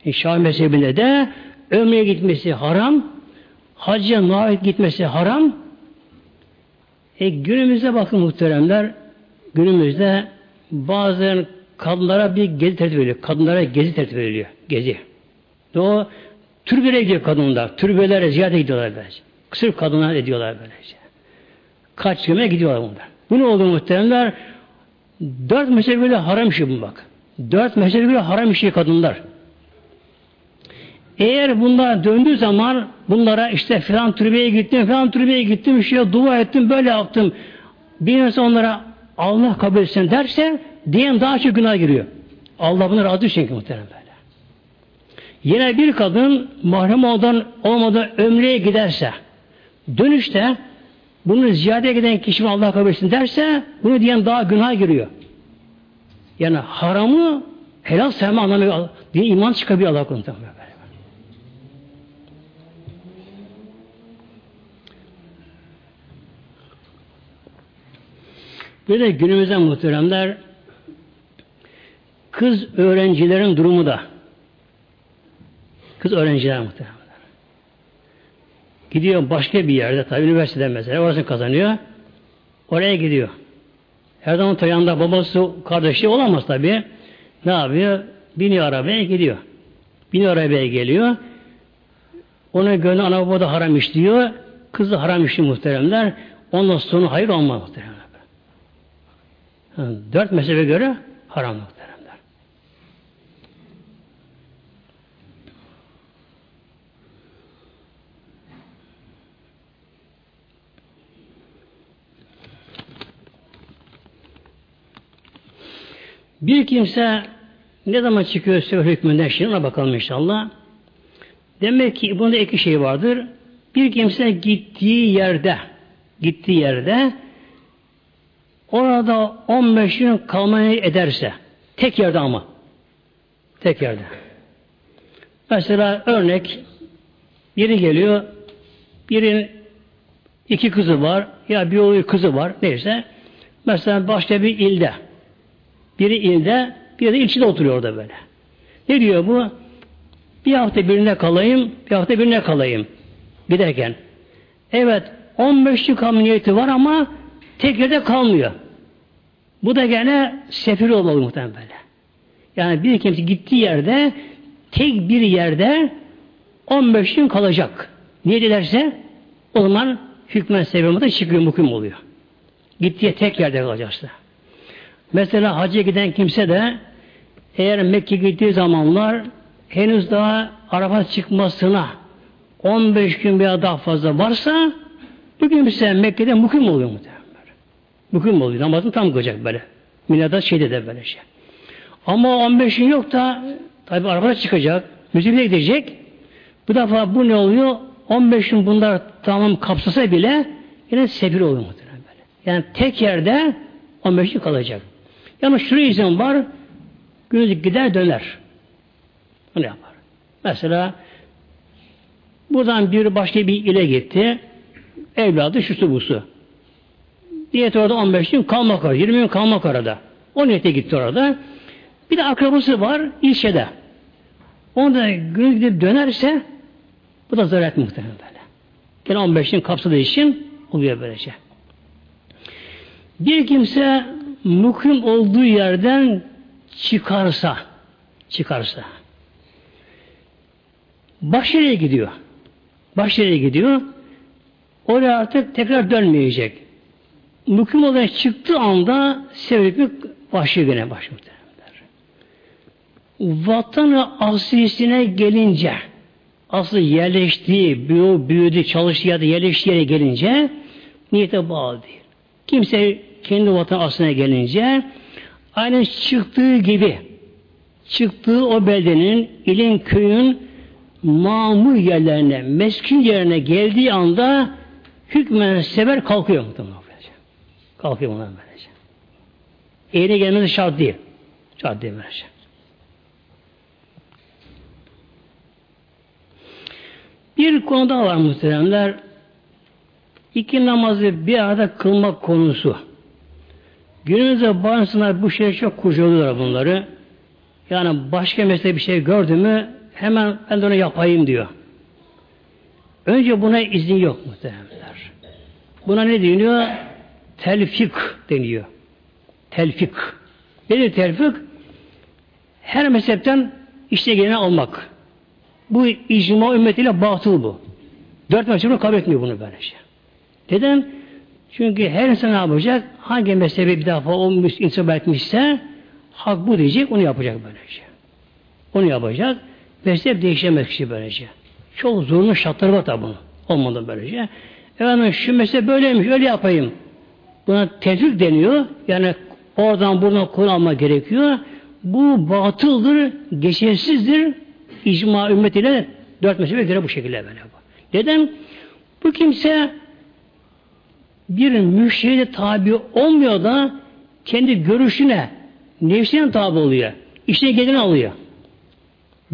E, Şafi mezhebinde de ömreye gitmesi haram. Hacca nahit gitmesi haram. E, günümüzde bakın muhteremler günümüzde bazen kadınlara bir gezi tertip ediliyor. Kadınlara gezi tertip ediliyor. Gezi. O türbelere gidiyor kadınlar. Türbelere ziyarete gidiyorlar böylece. Sırf kadınlar ediyorlar böylece. Kaç güme gidiyorlar bunlar. Bu ne oldu muhteremler? Dört mezhebiyle haram işi bu bak. Dört mezhebiyle haram işi kadınlar. Eğer bunlar döndüğü zaman bunlara işte filan türbeye gittim, filan türbeye gittim, işte dua ettim, böyle yaptım. Bir insan onlara Allah kabul etsin derse diyen daha çok günah giriyor. Allah bunu razı çünkü muhterem böyle. Yine bir kadın mahrem olmadan, olmadan ömreye giderse dönüşte bunu ziyade giden kişi Allah kabul etsin derse bunu diyen daha günah giriyor. Yani haramı helal sevme anlamı diye iman çıkabiliyor Allah konuda. Bir de günümüzde muhteremler kız öğrencilerin durumu da Kız öğrenciler muhtemelen. Gidiyor başka bir yerde tabi üniversitede mesela orasını kazanıyor. Oraya gidiyor. Her zaman yanında babası kardeşi olamaz tabi. Ne yapıyor? Biniyor arabaya gidiyor. Biniyor arabaya geliyor. Ona gönlü ana baba da haram işliyor. Kız da haram işliyor muhteremler. Ondan sonu hayır olmaz muhteremler. Dört mezhebe göre haram muhteremler. Bir kimse ne zaman çıkıyor sefer hükmünden şimdi ona bakalım inşallah. Demek ki bunda iki şey vardır. Bir kimse gittiği yerde gittiği yerde orada 15 gün kalmayı ederse tek yerde ama tek yerde. Mesela örnek biri geliyor birinin iki kızı var ya bir oğlu kızı var neyse mesela başka bir ilde biri ilde, biri de ilçede oturuyor orada böyle. Ne diyor bu? Bir hafta birine kalayım, bir hafta birine kalayım. Giderken. Evet, 15 gün kalma niyeti var ama tek yerde kalmıyor. Bu da gene sefir olmalı muhtemelen böyle. Yani bir kimse gittiği yerde tek bir yerde 15 gün kalacak. Niye ederse o zaman hükmen sebebi çıkıyor, mukim oluyor. Gittiği tek yerde kalacaksa. Mesela hacca giden kimse de eğer Mekke gittiği zamanlar henüz daha Arafat çıkmasına 15 gün veya daha fazla varsa bu kimse Mekke'de mukim oluyor muhtemelen. Mukim oluyor. Namazını tam kılacak böyle. Milada şeyde de böyle şey. Ama 15 gün yok da tabi Arafat çıkacak. Müzikle gidecek. Bu defa bu ne oluyor? 15 gün bunlar tamam kapsasa bile yine sebir oluyor muhtemelen böyle. Yani tek yerde 15 gün kalacak. Yani şuraya izin var, günlük gider döner. Bunu yapar. Mesela buradan bir başka bir ile gitti. Evladı şusu busu. Niyet orada 15 gün kalmak orada. 20 gün kalmak orada. O niyete gitti orada. Bir de akrabası var ilçede. Onu da günlük gidip dönerse bu da zarar muhtemelen böyle. Gene 15 gün kapsadığı için oluyor böylece. Bir kimse mukim olduğu yerden çıkarsa çıkarsa başarıya gidiyor. Başarıya gidiyor. Oraya artık tekrar dönmeyecek. Mukim olarak çıktığı anda sevgi başlıyor gene başlıyor. Vatanı aslisine gelince aslı yerleştiği, büyü, büyüdü, çalıştığı yerde yerleştiği yere gelince niyete bağlı değil. Kimse kendi vatan aslına gelince aynen çıktığı gibi çıktığı o beldenin, ilin, köyün mamur yerlerine, meskin yerine geldiği anda hükmen sever kalkıyor muhtemelen. Kalkıyor bunlar böylece. Eğine gelmesi şart değil. Şart değil böylece. Bir konuda var muhteremler. İki namazı bir arada kılmak konusu. Günümüzde bazı bu şey çok kurcalıyorlar bunları. Yani başka mesele bir şey gördü mü hemen ben de onu yapayım diyor. Önce buna izin yok muhtemelenler. Buna ne deniyor? Telfik deniyor. Telfik. Nedir telfik? Her mezhepten işte gelene almak. Bu icma ümmetiyle batıl bu. Dört mezhep kabul etmiyor bunu böylece. Neden? Çünkü her insan ne yapacak? Hangi mezhebe bir defa olmuş, insan etmişse hak bu diyecek, onu yapacak böylece. Onu yapacak. Mezhep değişemez kişi böylece. Çok zorunlu şartları var tabi bunun. Olmadı böylece. Efendim şu mezhep böyleymiş, öyle yapayım. Buna tevfik deniyor. Yani oradan buradan konu alma gerekiyor. Bu batıldır, geçersizdir. İcma ümmetiyle dört mezhebe göre bu şekilde böyle. Neden? Bu kimse bir müşride tabi olmuyor da kendi görüşüne, nefsine tabi oluyor. İşte gelin alıyor.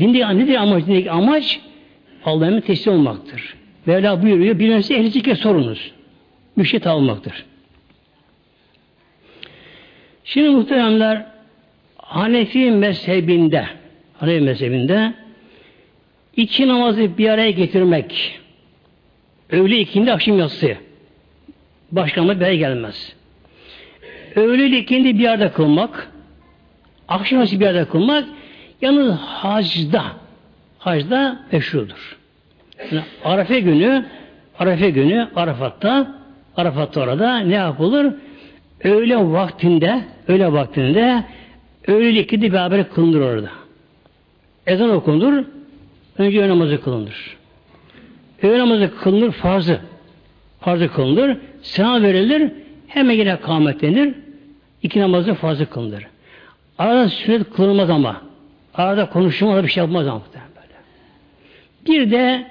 Dinde yani nedir amaç? Dindeki amaç Allah'ın teslim olmaktır. Mevla buyuruyor, bilmesi ehli kez sorunuz. Müşrit olmaktır. Şimdi muhteremler Hanefi mezhebinde Hanefi mezhebinde iki namazı bir araya getirmek, öğle ikindi akşam yatsı, başka bir araya gelmez. Öğle ikindi bir arada kılmak, akşam yatsı bir arada kılmak, yalnız hacda, hacda meşrudur. Yani Arafe günü, Arafe günü Arafat'ta, Arafat'ta orada ne yapılır? Öğle vaktinde, öğle vaktinde öğle ikindi beraber kılınır orada. Ezan okunur, önce öğle namazı kılınır. Öğle namazı kılınır farzı. Farzı kılınır, selam verilir, hemen yine kâmetlenir, iki namazı farzı kılınır. Arada sünnet kılınmaz ama. Arada konuşulmaz bir şey yapmaz ama. Böyle. Bir de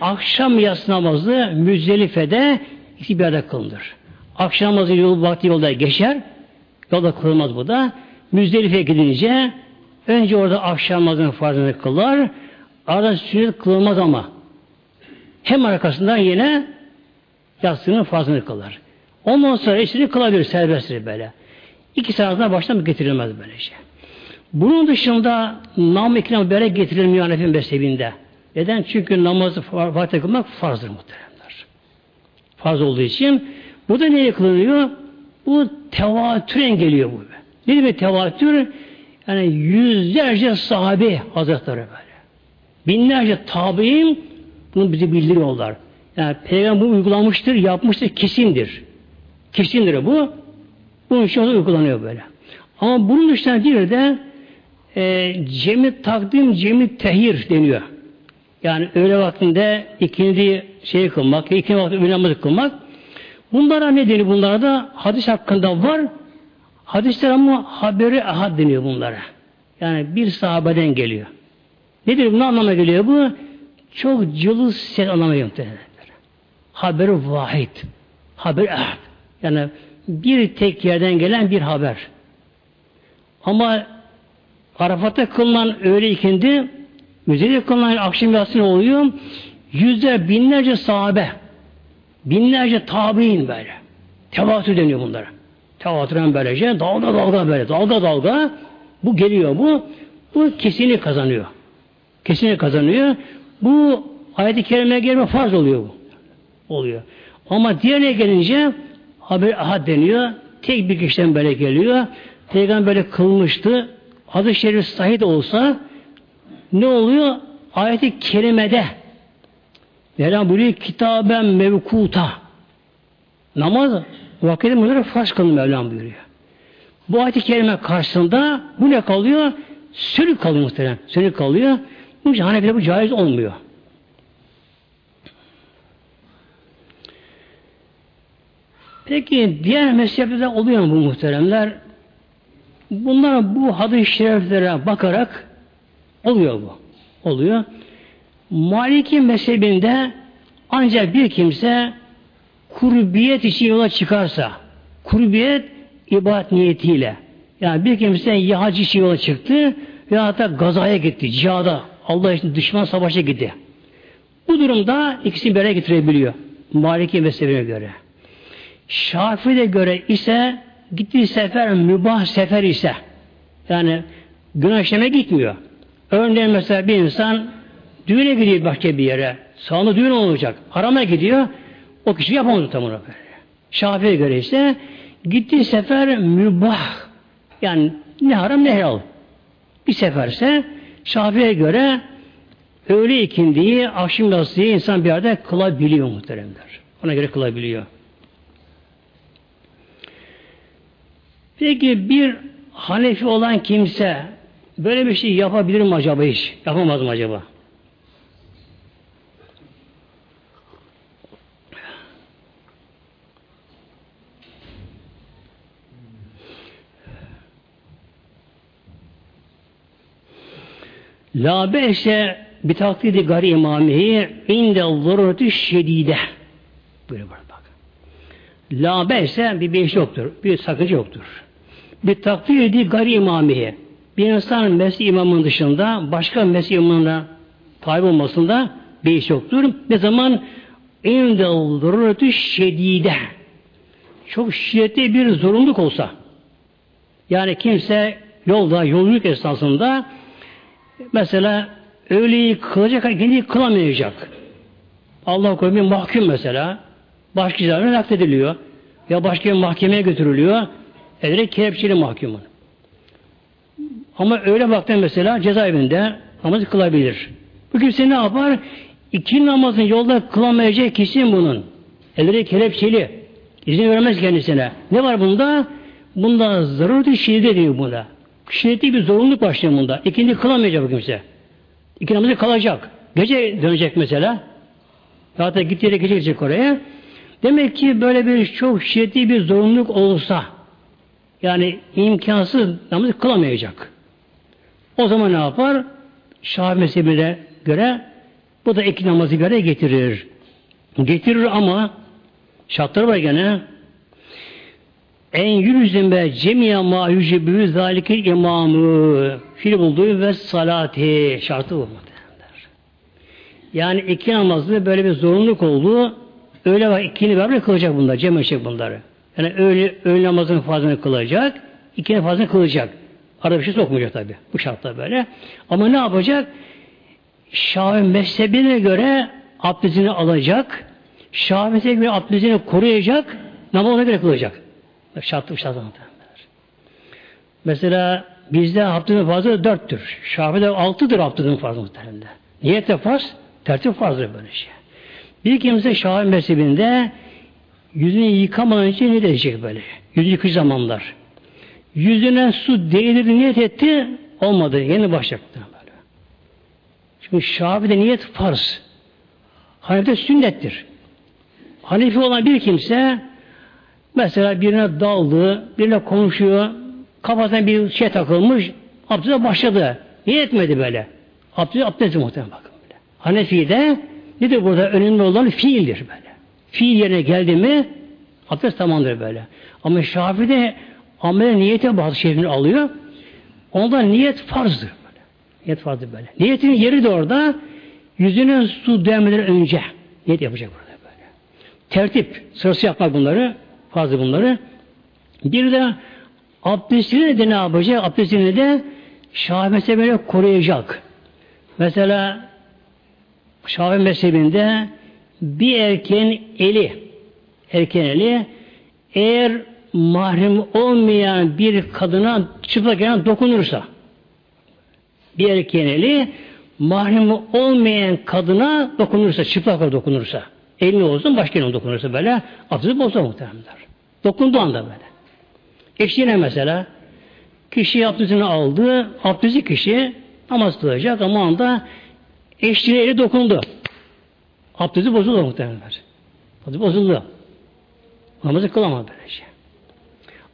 akşam yatsı namazı Müzdelife'de iki bir arada kılınır. Akşam namazı yol, vakti yolda geçer. Yolda kılmaz bu da. Müzdelife'ye gidince önce orada akşam namazının farzını kılar. Arada sünnet kılmaz ama. Hem arkasından yine yatsının farzını kılar. Ondan sonra eşini kılabilir serbesttir böyle. İki arasında baştan getirilmez böylece. Şey. Bunun dışında nam ikram böyle getirilmiyor Hanefi mezhebinde. Neden? Çünkü namazı vakti kılmak farzdır muhteremler. Farz olduğu için bu da neye kılınıyor? Bu tevatüren geliyor bu. Ne demek tevatür? Yani yüzlerce sahabe hazretleri böyle. Binlerce tabi'in bunu bize bildiriyorlar. Yani peygamber uygulamıştır, yapmıştır, kesindir. Kesindir bu. Bunun için uygulanıyor böyle. Ama bunun dışında bir de e, cemi takdim, cemi tehir deniyor. Yani öğle vaktinde ikindi şey kılmak, ikindi vakti öğle kılmak. Bunlara ne deniyor? Bunlara hadis hakkında var. Hadisler ama haberi ahad deniyor bunlara. Yani bir sahabeden geliyor. Nedir bu? Ne anlama geliyor bu? Çok cılız ses anlamına geliyor. Haberi vahid. Haber ahad. Yani bir tek yerden gelen bir haber. Ama Arafat'ta kılınan öğle ikindi Müzede kılınan akşam yatsın oluyor. Yüzler, binlerce sahabe, binlerce tabi'in böyle. Tevatür deniyor bunlara. Tevatüren böylece dalga dalga böyle, dalga dalga bu geliyor bu. Bu kesini kazanıyor. Kesini kazanıyor. Bu ayet-i kerime gelme farz oluyor bu. Oluyor. Ama diğerine gelince haber ahad deniyor. Tek bir kişiden böyle geliyor. Peygamber böyle kılmıştı. Adı şerif sahih olsa ne oluyor? Ayeti kerimede Mevlam buyuruyor kitaben mevkuta namaz vakit müdürü farz kılın Mevlam buyuruyor. Bu ayet-i kerime karşısında bu ne kalıyor? Sönük kalıyor muhtemelen. Sönük kalıyor. Bu için Hanefi'de bu caiz olmuyor. Peki diğer mezheplerde oluyor mu bu muhteremler? Bunlar bu hadis-i şeriflere bakarak Oluyor bu. Oluyor. Maliki mezhebinde ancak bir kimse kurbiyet için yola çıkarsa kurbiyet ibadet niyetiyle yani bir kimse ya hac için yola çıktı veya hatta gazaya gitti, cihada Allah için düşman savaşa gitti. Bu durumda ikisini bir araya getirebiliyor. Maliki mezhebine göre. Şafii'de göre ise gittiği sefer mübah sefer ise yani günah gitmiyor. Örneğin mesela bir insan düğüne gidiyor başka bir yere. Sağlı düğün olacak. Harama gidiyor. O kişi yapamadı tam olarak. Şafii'ye göre ise gittiği sefer mübah. Yani ne haram ne helal. Bir seferse Şafii'ye göre öğle ikindiyi, akşam yatsıyı insan bir yerde kılabiliyor muhteremler. Ona göre kılabiliyor. Peki bir Hanefi olan kimse Böyle bir şey yapabilir mi acaba hiç? Yapamaz mı acaba? La be'se bir taklidi gari imamihi inde zururati şedide. Böyle bak. La be'se bir beş yoktur. Bir sakınca yoktur. Bir taklidi gari imamihi bir insan mesih imamının dışında başka mesih imamına tabi olmasında bir yoktur. Ne zaman inde zurureti şedide çok şiddetli bir zorunluluk olsa yani kimse yolda yolculuk esnasında mesela öğleyi kılacak, ikindiyi kılamayacak. Allah korusun mahkum mesela. Başka cezaevine naklediliyor. Ya başka bir mahkemeye götürülüyor. Edere kelepçeli mahkumun. Ama öyle baktığında mesela cezaevinde namaz kılabilir. Bu kimse ne yapar? İki namazın yolda kılamayacak kişinin bunun. Elleri kelepçeli. İzin vermez kendisine. Ne var bunda? Bunda zarureti şiddeti diyor bunda. Şiddetli bir zorunluluk başlıyor bunda. İkindi kılamayacak bu kimse. İki namazı kalacak. Gece dönecek mesela. Hatta gittiği gece gidecek oraya. Demek ki böyle bir çok şiddetli bir zorunluluk olursa yani imkansız namazı kılamayacak. O zaman ne yapar? Şah mezhebine göre bu da iki namazı göre getirir. Getirir ama şartları var gene en yüzün be cemiye ma yücibü zalikil imamı fil bulduğu ve salati şartı bu. Yani iki namazı böyle bir zorunluluk olduğu öyle var ikini beraber kılacak bunlar, cem edecek bunları. Yani öğle, öğle namazının fazlasını kılacak, ikini fazlasını kılacak. Arada bir şey sokmayacak tabi. Bu şartla böyle. Ama ne yapacak? Şafi mezhebine göre abdestini alacak. Şafi mezhebine göre abdestini koruyacak. Namazına göre kılacak. Şartlı şartlı Mesela bizde abdestin fazla dörttür. Şafi'de altıdır abdestin fazla muhtemelen. Niyet de farz, tertip farzdır böyle şey. Bir kimse Şafi mezhebinde yüzünü yıkamadan önce ne edecek böyle? Yüzü yıkıcı zamanlar. Yüzüne su değdirdi, niyet etti, olmadı. Yeni başlayacaktı böyle. Çünkü Şafi'de niyet farz. Hanefi'de sünnettir. Hanefi olan bir kimse mesela birine daldı, birine konuşuyor, kafasına bir şey takılmış, abdeste başladı. Niye etmedi böyle? Abdest, abdest muhtemelen bakın böyle. Hanefi'de nedir burada önemli olan fiildir böyle. Fiil yerine geldi mi abdest tamamdır böyle. Ama Şafi'de amel niyete bazı şeyleri alıyor. Ondan niyet farzdır böyle. Niyet farzdır böyle. Niyetin yeri de orada yüzüne su değmeden önce niyet yapacak burada böyle. Tertip sırası yapmak bunları fazla bunları. Bir de abdestini de ne yapacak? Abdestini de Şafi mezhebine koruyacak. Mesela Şafi mezhebinde bir erkeğin eli erkeğin eli eğer mahrem olmayan bir kadına çıplak yana dokunursa bir erkeğin eli mahrem olmayan kadına dokunursa, çıplak dokunursa elini olsun başka yerine dokunursa böyle abdesti bozar muhtemelenler. Dokunduğu anda böyle. Eşliğine mesela kişi abdestini aldı, abdesti kişi namaz kılacak ama anda eşliğine eli dokundu. Abdesti bozuldu muhtemelenler. Abdesti bozuldu. Namazı kılamaz böylece. Şey.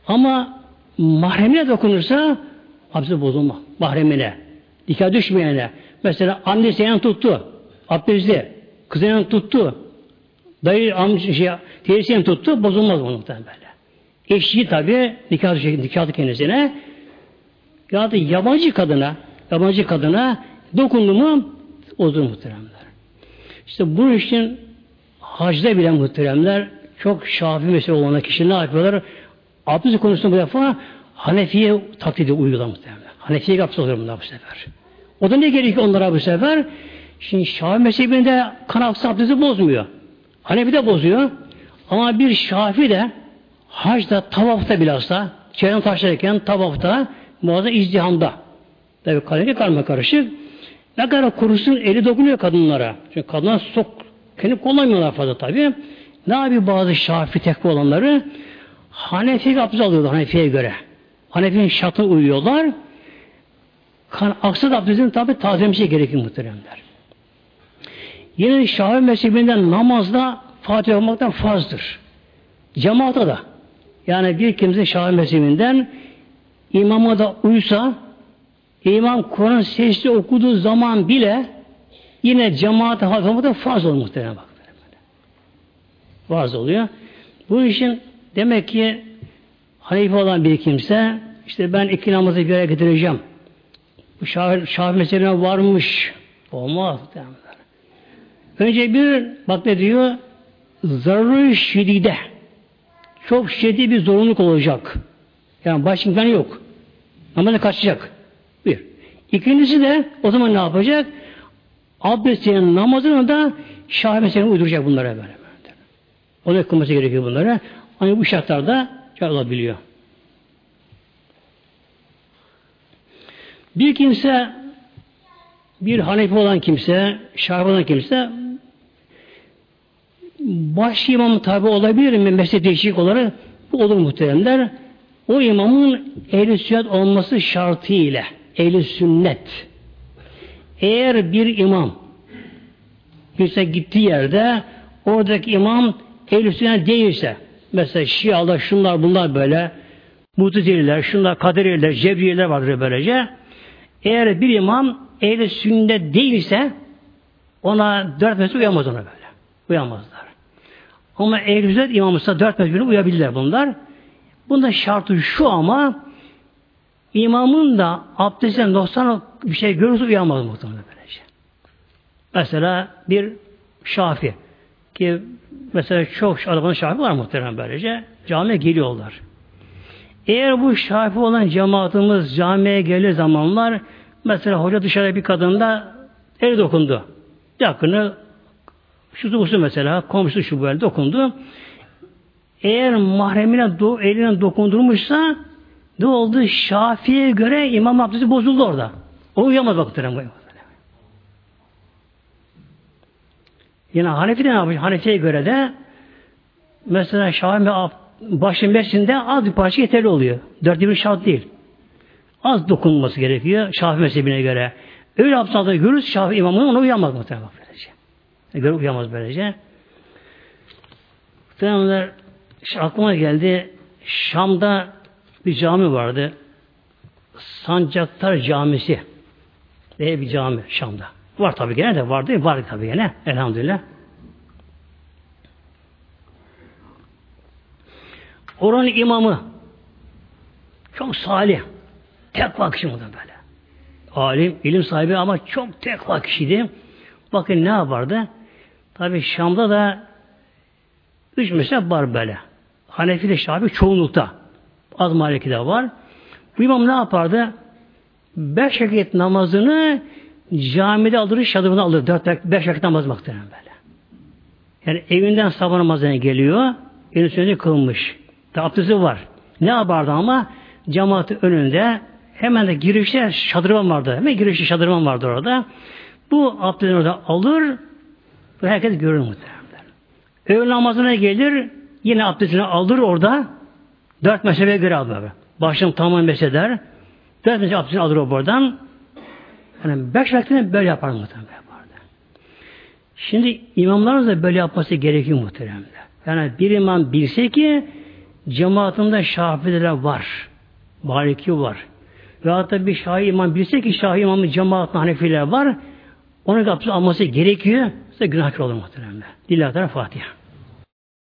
Ama mahremine dokunursa abdesti bozulma. Mahremine. Nikah düşmeyene. Mesela annesi yan tuttu. Abdesti. Kızı yan tuttu. Dayı amca şey, teyzesini tuttu. Bozulmaz onu muhtemelen. Eşi tabi nikah düşecek, nikahlı kendisine. Ya da yabancı kadına yabancı kadına dokundu mu bozulur muhteremler. İşte bu için hacda bile muhteremler çok şafi mesele olan kişi ne yapıyorlar? Abdest konusunda bu defa Hanefi'ye taklidi uygulamak muhtemelen. Hanefi'ye abdest oluyor bunlar bu sefer. O da ne gerekiyor onlara bu sefer? Şimdi Şafi mezhebinde kan aksı abdesti bozmuyor. Hanefi de bozuyor. Ama bir Şafi de hacda, tavafta bilhassa çeyrem taşlarken tavafta muazzam izdihamda. Tabi kaderi karma karışık. Ne kadar kurusun eli dokunuyor kadınlara. Çünkü kadınlar sok kendi kullanmıyorlar fazla tabi. Ne yapıyor bazı Şafi tekva olanları? Hanefi abdest alıyorlar Hanefi'ye göre. Hanefi'nin şartına uyuyorlar. Kan, aksat abdestin tabi tazelemesi gerekir muhteremler. Yine Şafi mezhebinden namazda Fatih olmaktan farzdır. Cemaata da. Yani bir kimse Şafi mezhebinden imama da uysa imam Kur'an sesli okuduğu zaman bile yine cemaate hafif olmaktan farz olur muhtemelen bak. Farz oluyor. Bu işin Demek ki halife olan bir kimse işte ben iki namazı bir araya getireceğim. Bu şah, şah meselene varmış. Olmaz. Önce bir bak ne diyor? Zararı şidide. Çok şiddet bir zorunluluk olacak. Yani baş imkanı yok. Namazı kaçacak. Bir. İkincisi de o zaman ne yapacak? abdestinin namazını da mezhebine uyduracak bunlara böyle. Ona kılması gerekiyor bunlara. Hani bu şartlarda olabiliyor. Bir kimse bir Hanefi olan kimse, Şafii olan kimse baş imam tabi olabilir mi? Mesle değişik olarak bu olur muhteremler. O imamın ehli sünnet olması şartıyla ehli sünnet eğer bir imam kimse gittiği yerde oradaki imam ehli sünnet değilse mesela Şia'da şunlar bunlar böyle Mutezililer, şunlar Kaderiler, Cebriyeler vardır böylece. Eğer bir imam ehli sünnet değilse ona dört mezhep uyamaz ona böyle. Uyamazlar. Ama ehli sünnet imamısa dört mezhebine uyabilirler bunlar. Bunda şartı şu ama imamın da abdestten noksan bir şey görürse uyamaz muhtemelen böylece. Mesela bir şafi ki mesela çok arabanın şafi var muhtemelen böylece camiye geliyorlar. Eğer bu şafi olan cemaatimiz camiye gelir zamanlar mesela hoca dışarıda bir kadında el dokundu. Yakını şu busu mesela komşusu şu böyle dokundu. Eğer mahremine do, eline dokundurmuşsa ne oldu? Şafi'ye göre imam abdesti bozuldu orada. O uyamaz baktırım. Yine Hanefi de ne yapmış? Hanefi'ye göre de mesela Şafi başın beşinde az bir parça yeterli oluyor. Dört bir şart değil. Az dokunulması gerekiyor Şafi mezhebine göre. Öyle abdestte görürüz Şafi imamının ona uyamaz muhtemelen E, göre uyamaz böylece. Muhtemelen aklıma geldi Şam'da bir cami vardı. Sancaktar Camisi diye bir cami Şam'da. Var tabi gene de var değil Var tabi gene. Elhamdülillah. Oranın imamı çok salih. Tekva kişi da böyle. Alim, ilim sahibi ama çok tekva kişiydi. Bakın ne yapardı? Tabi Şam'da da üç mezhep var böyle. Hanefi de Şafi çoğunlukta. Az Maliki de var. Bu imam ne yapardı? Beş vakit namazını camide alır, şadırını alır. Dört, beş vakit namaz muhtemelen böyle. Yani evinden sabah namazına geliyor. Elin sözünü kılmış. Abdesti var. Ne yapardı ama cemaati önünde hemen de girişte şadırvan vardı. Hemen girişte şadırvan vardı orada. Bu abdestini orada alır ve herkes görür muhtemelen. Öğle namazına gelir yine abdestini alır orada dört mezhebe göre alır. Başım tamamen beseder. Dört mezhebe abdestini alır o buradan. Yani beş vaktini böyle yapar muhtemelen. Yapardı. Şimdi imamlarımız da böyle yapması gerekiyor muhtemelen. Yani bir imam bilse ki cemaatinde şafiler var. Maliki var. Ve hatta bir Şahi imam bilse ki Şahi imamın cemaatinde Hanefiler var. Onun abdest alması gerekiyor. Size günahkar olur muhtemelen. Lillahi Fatiha.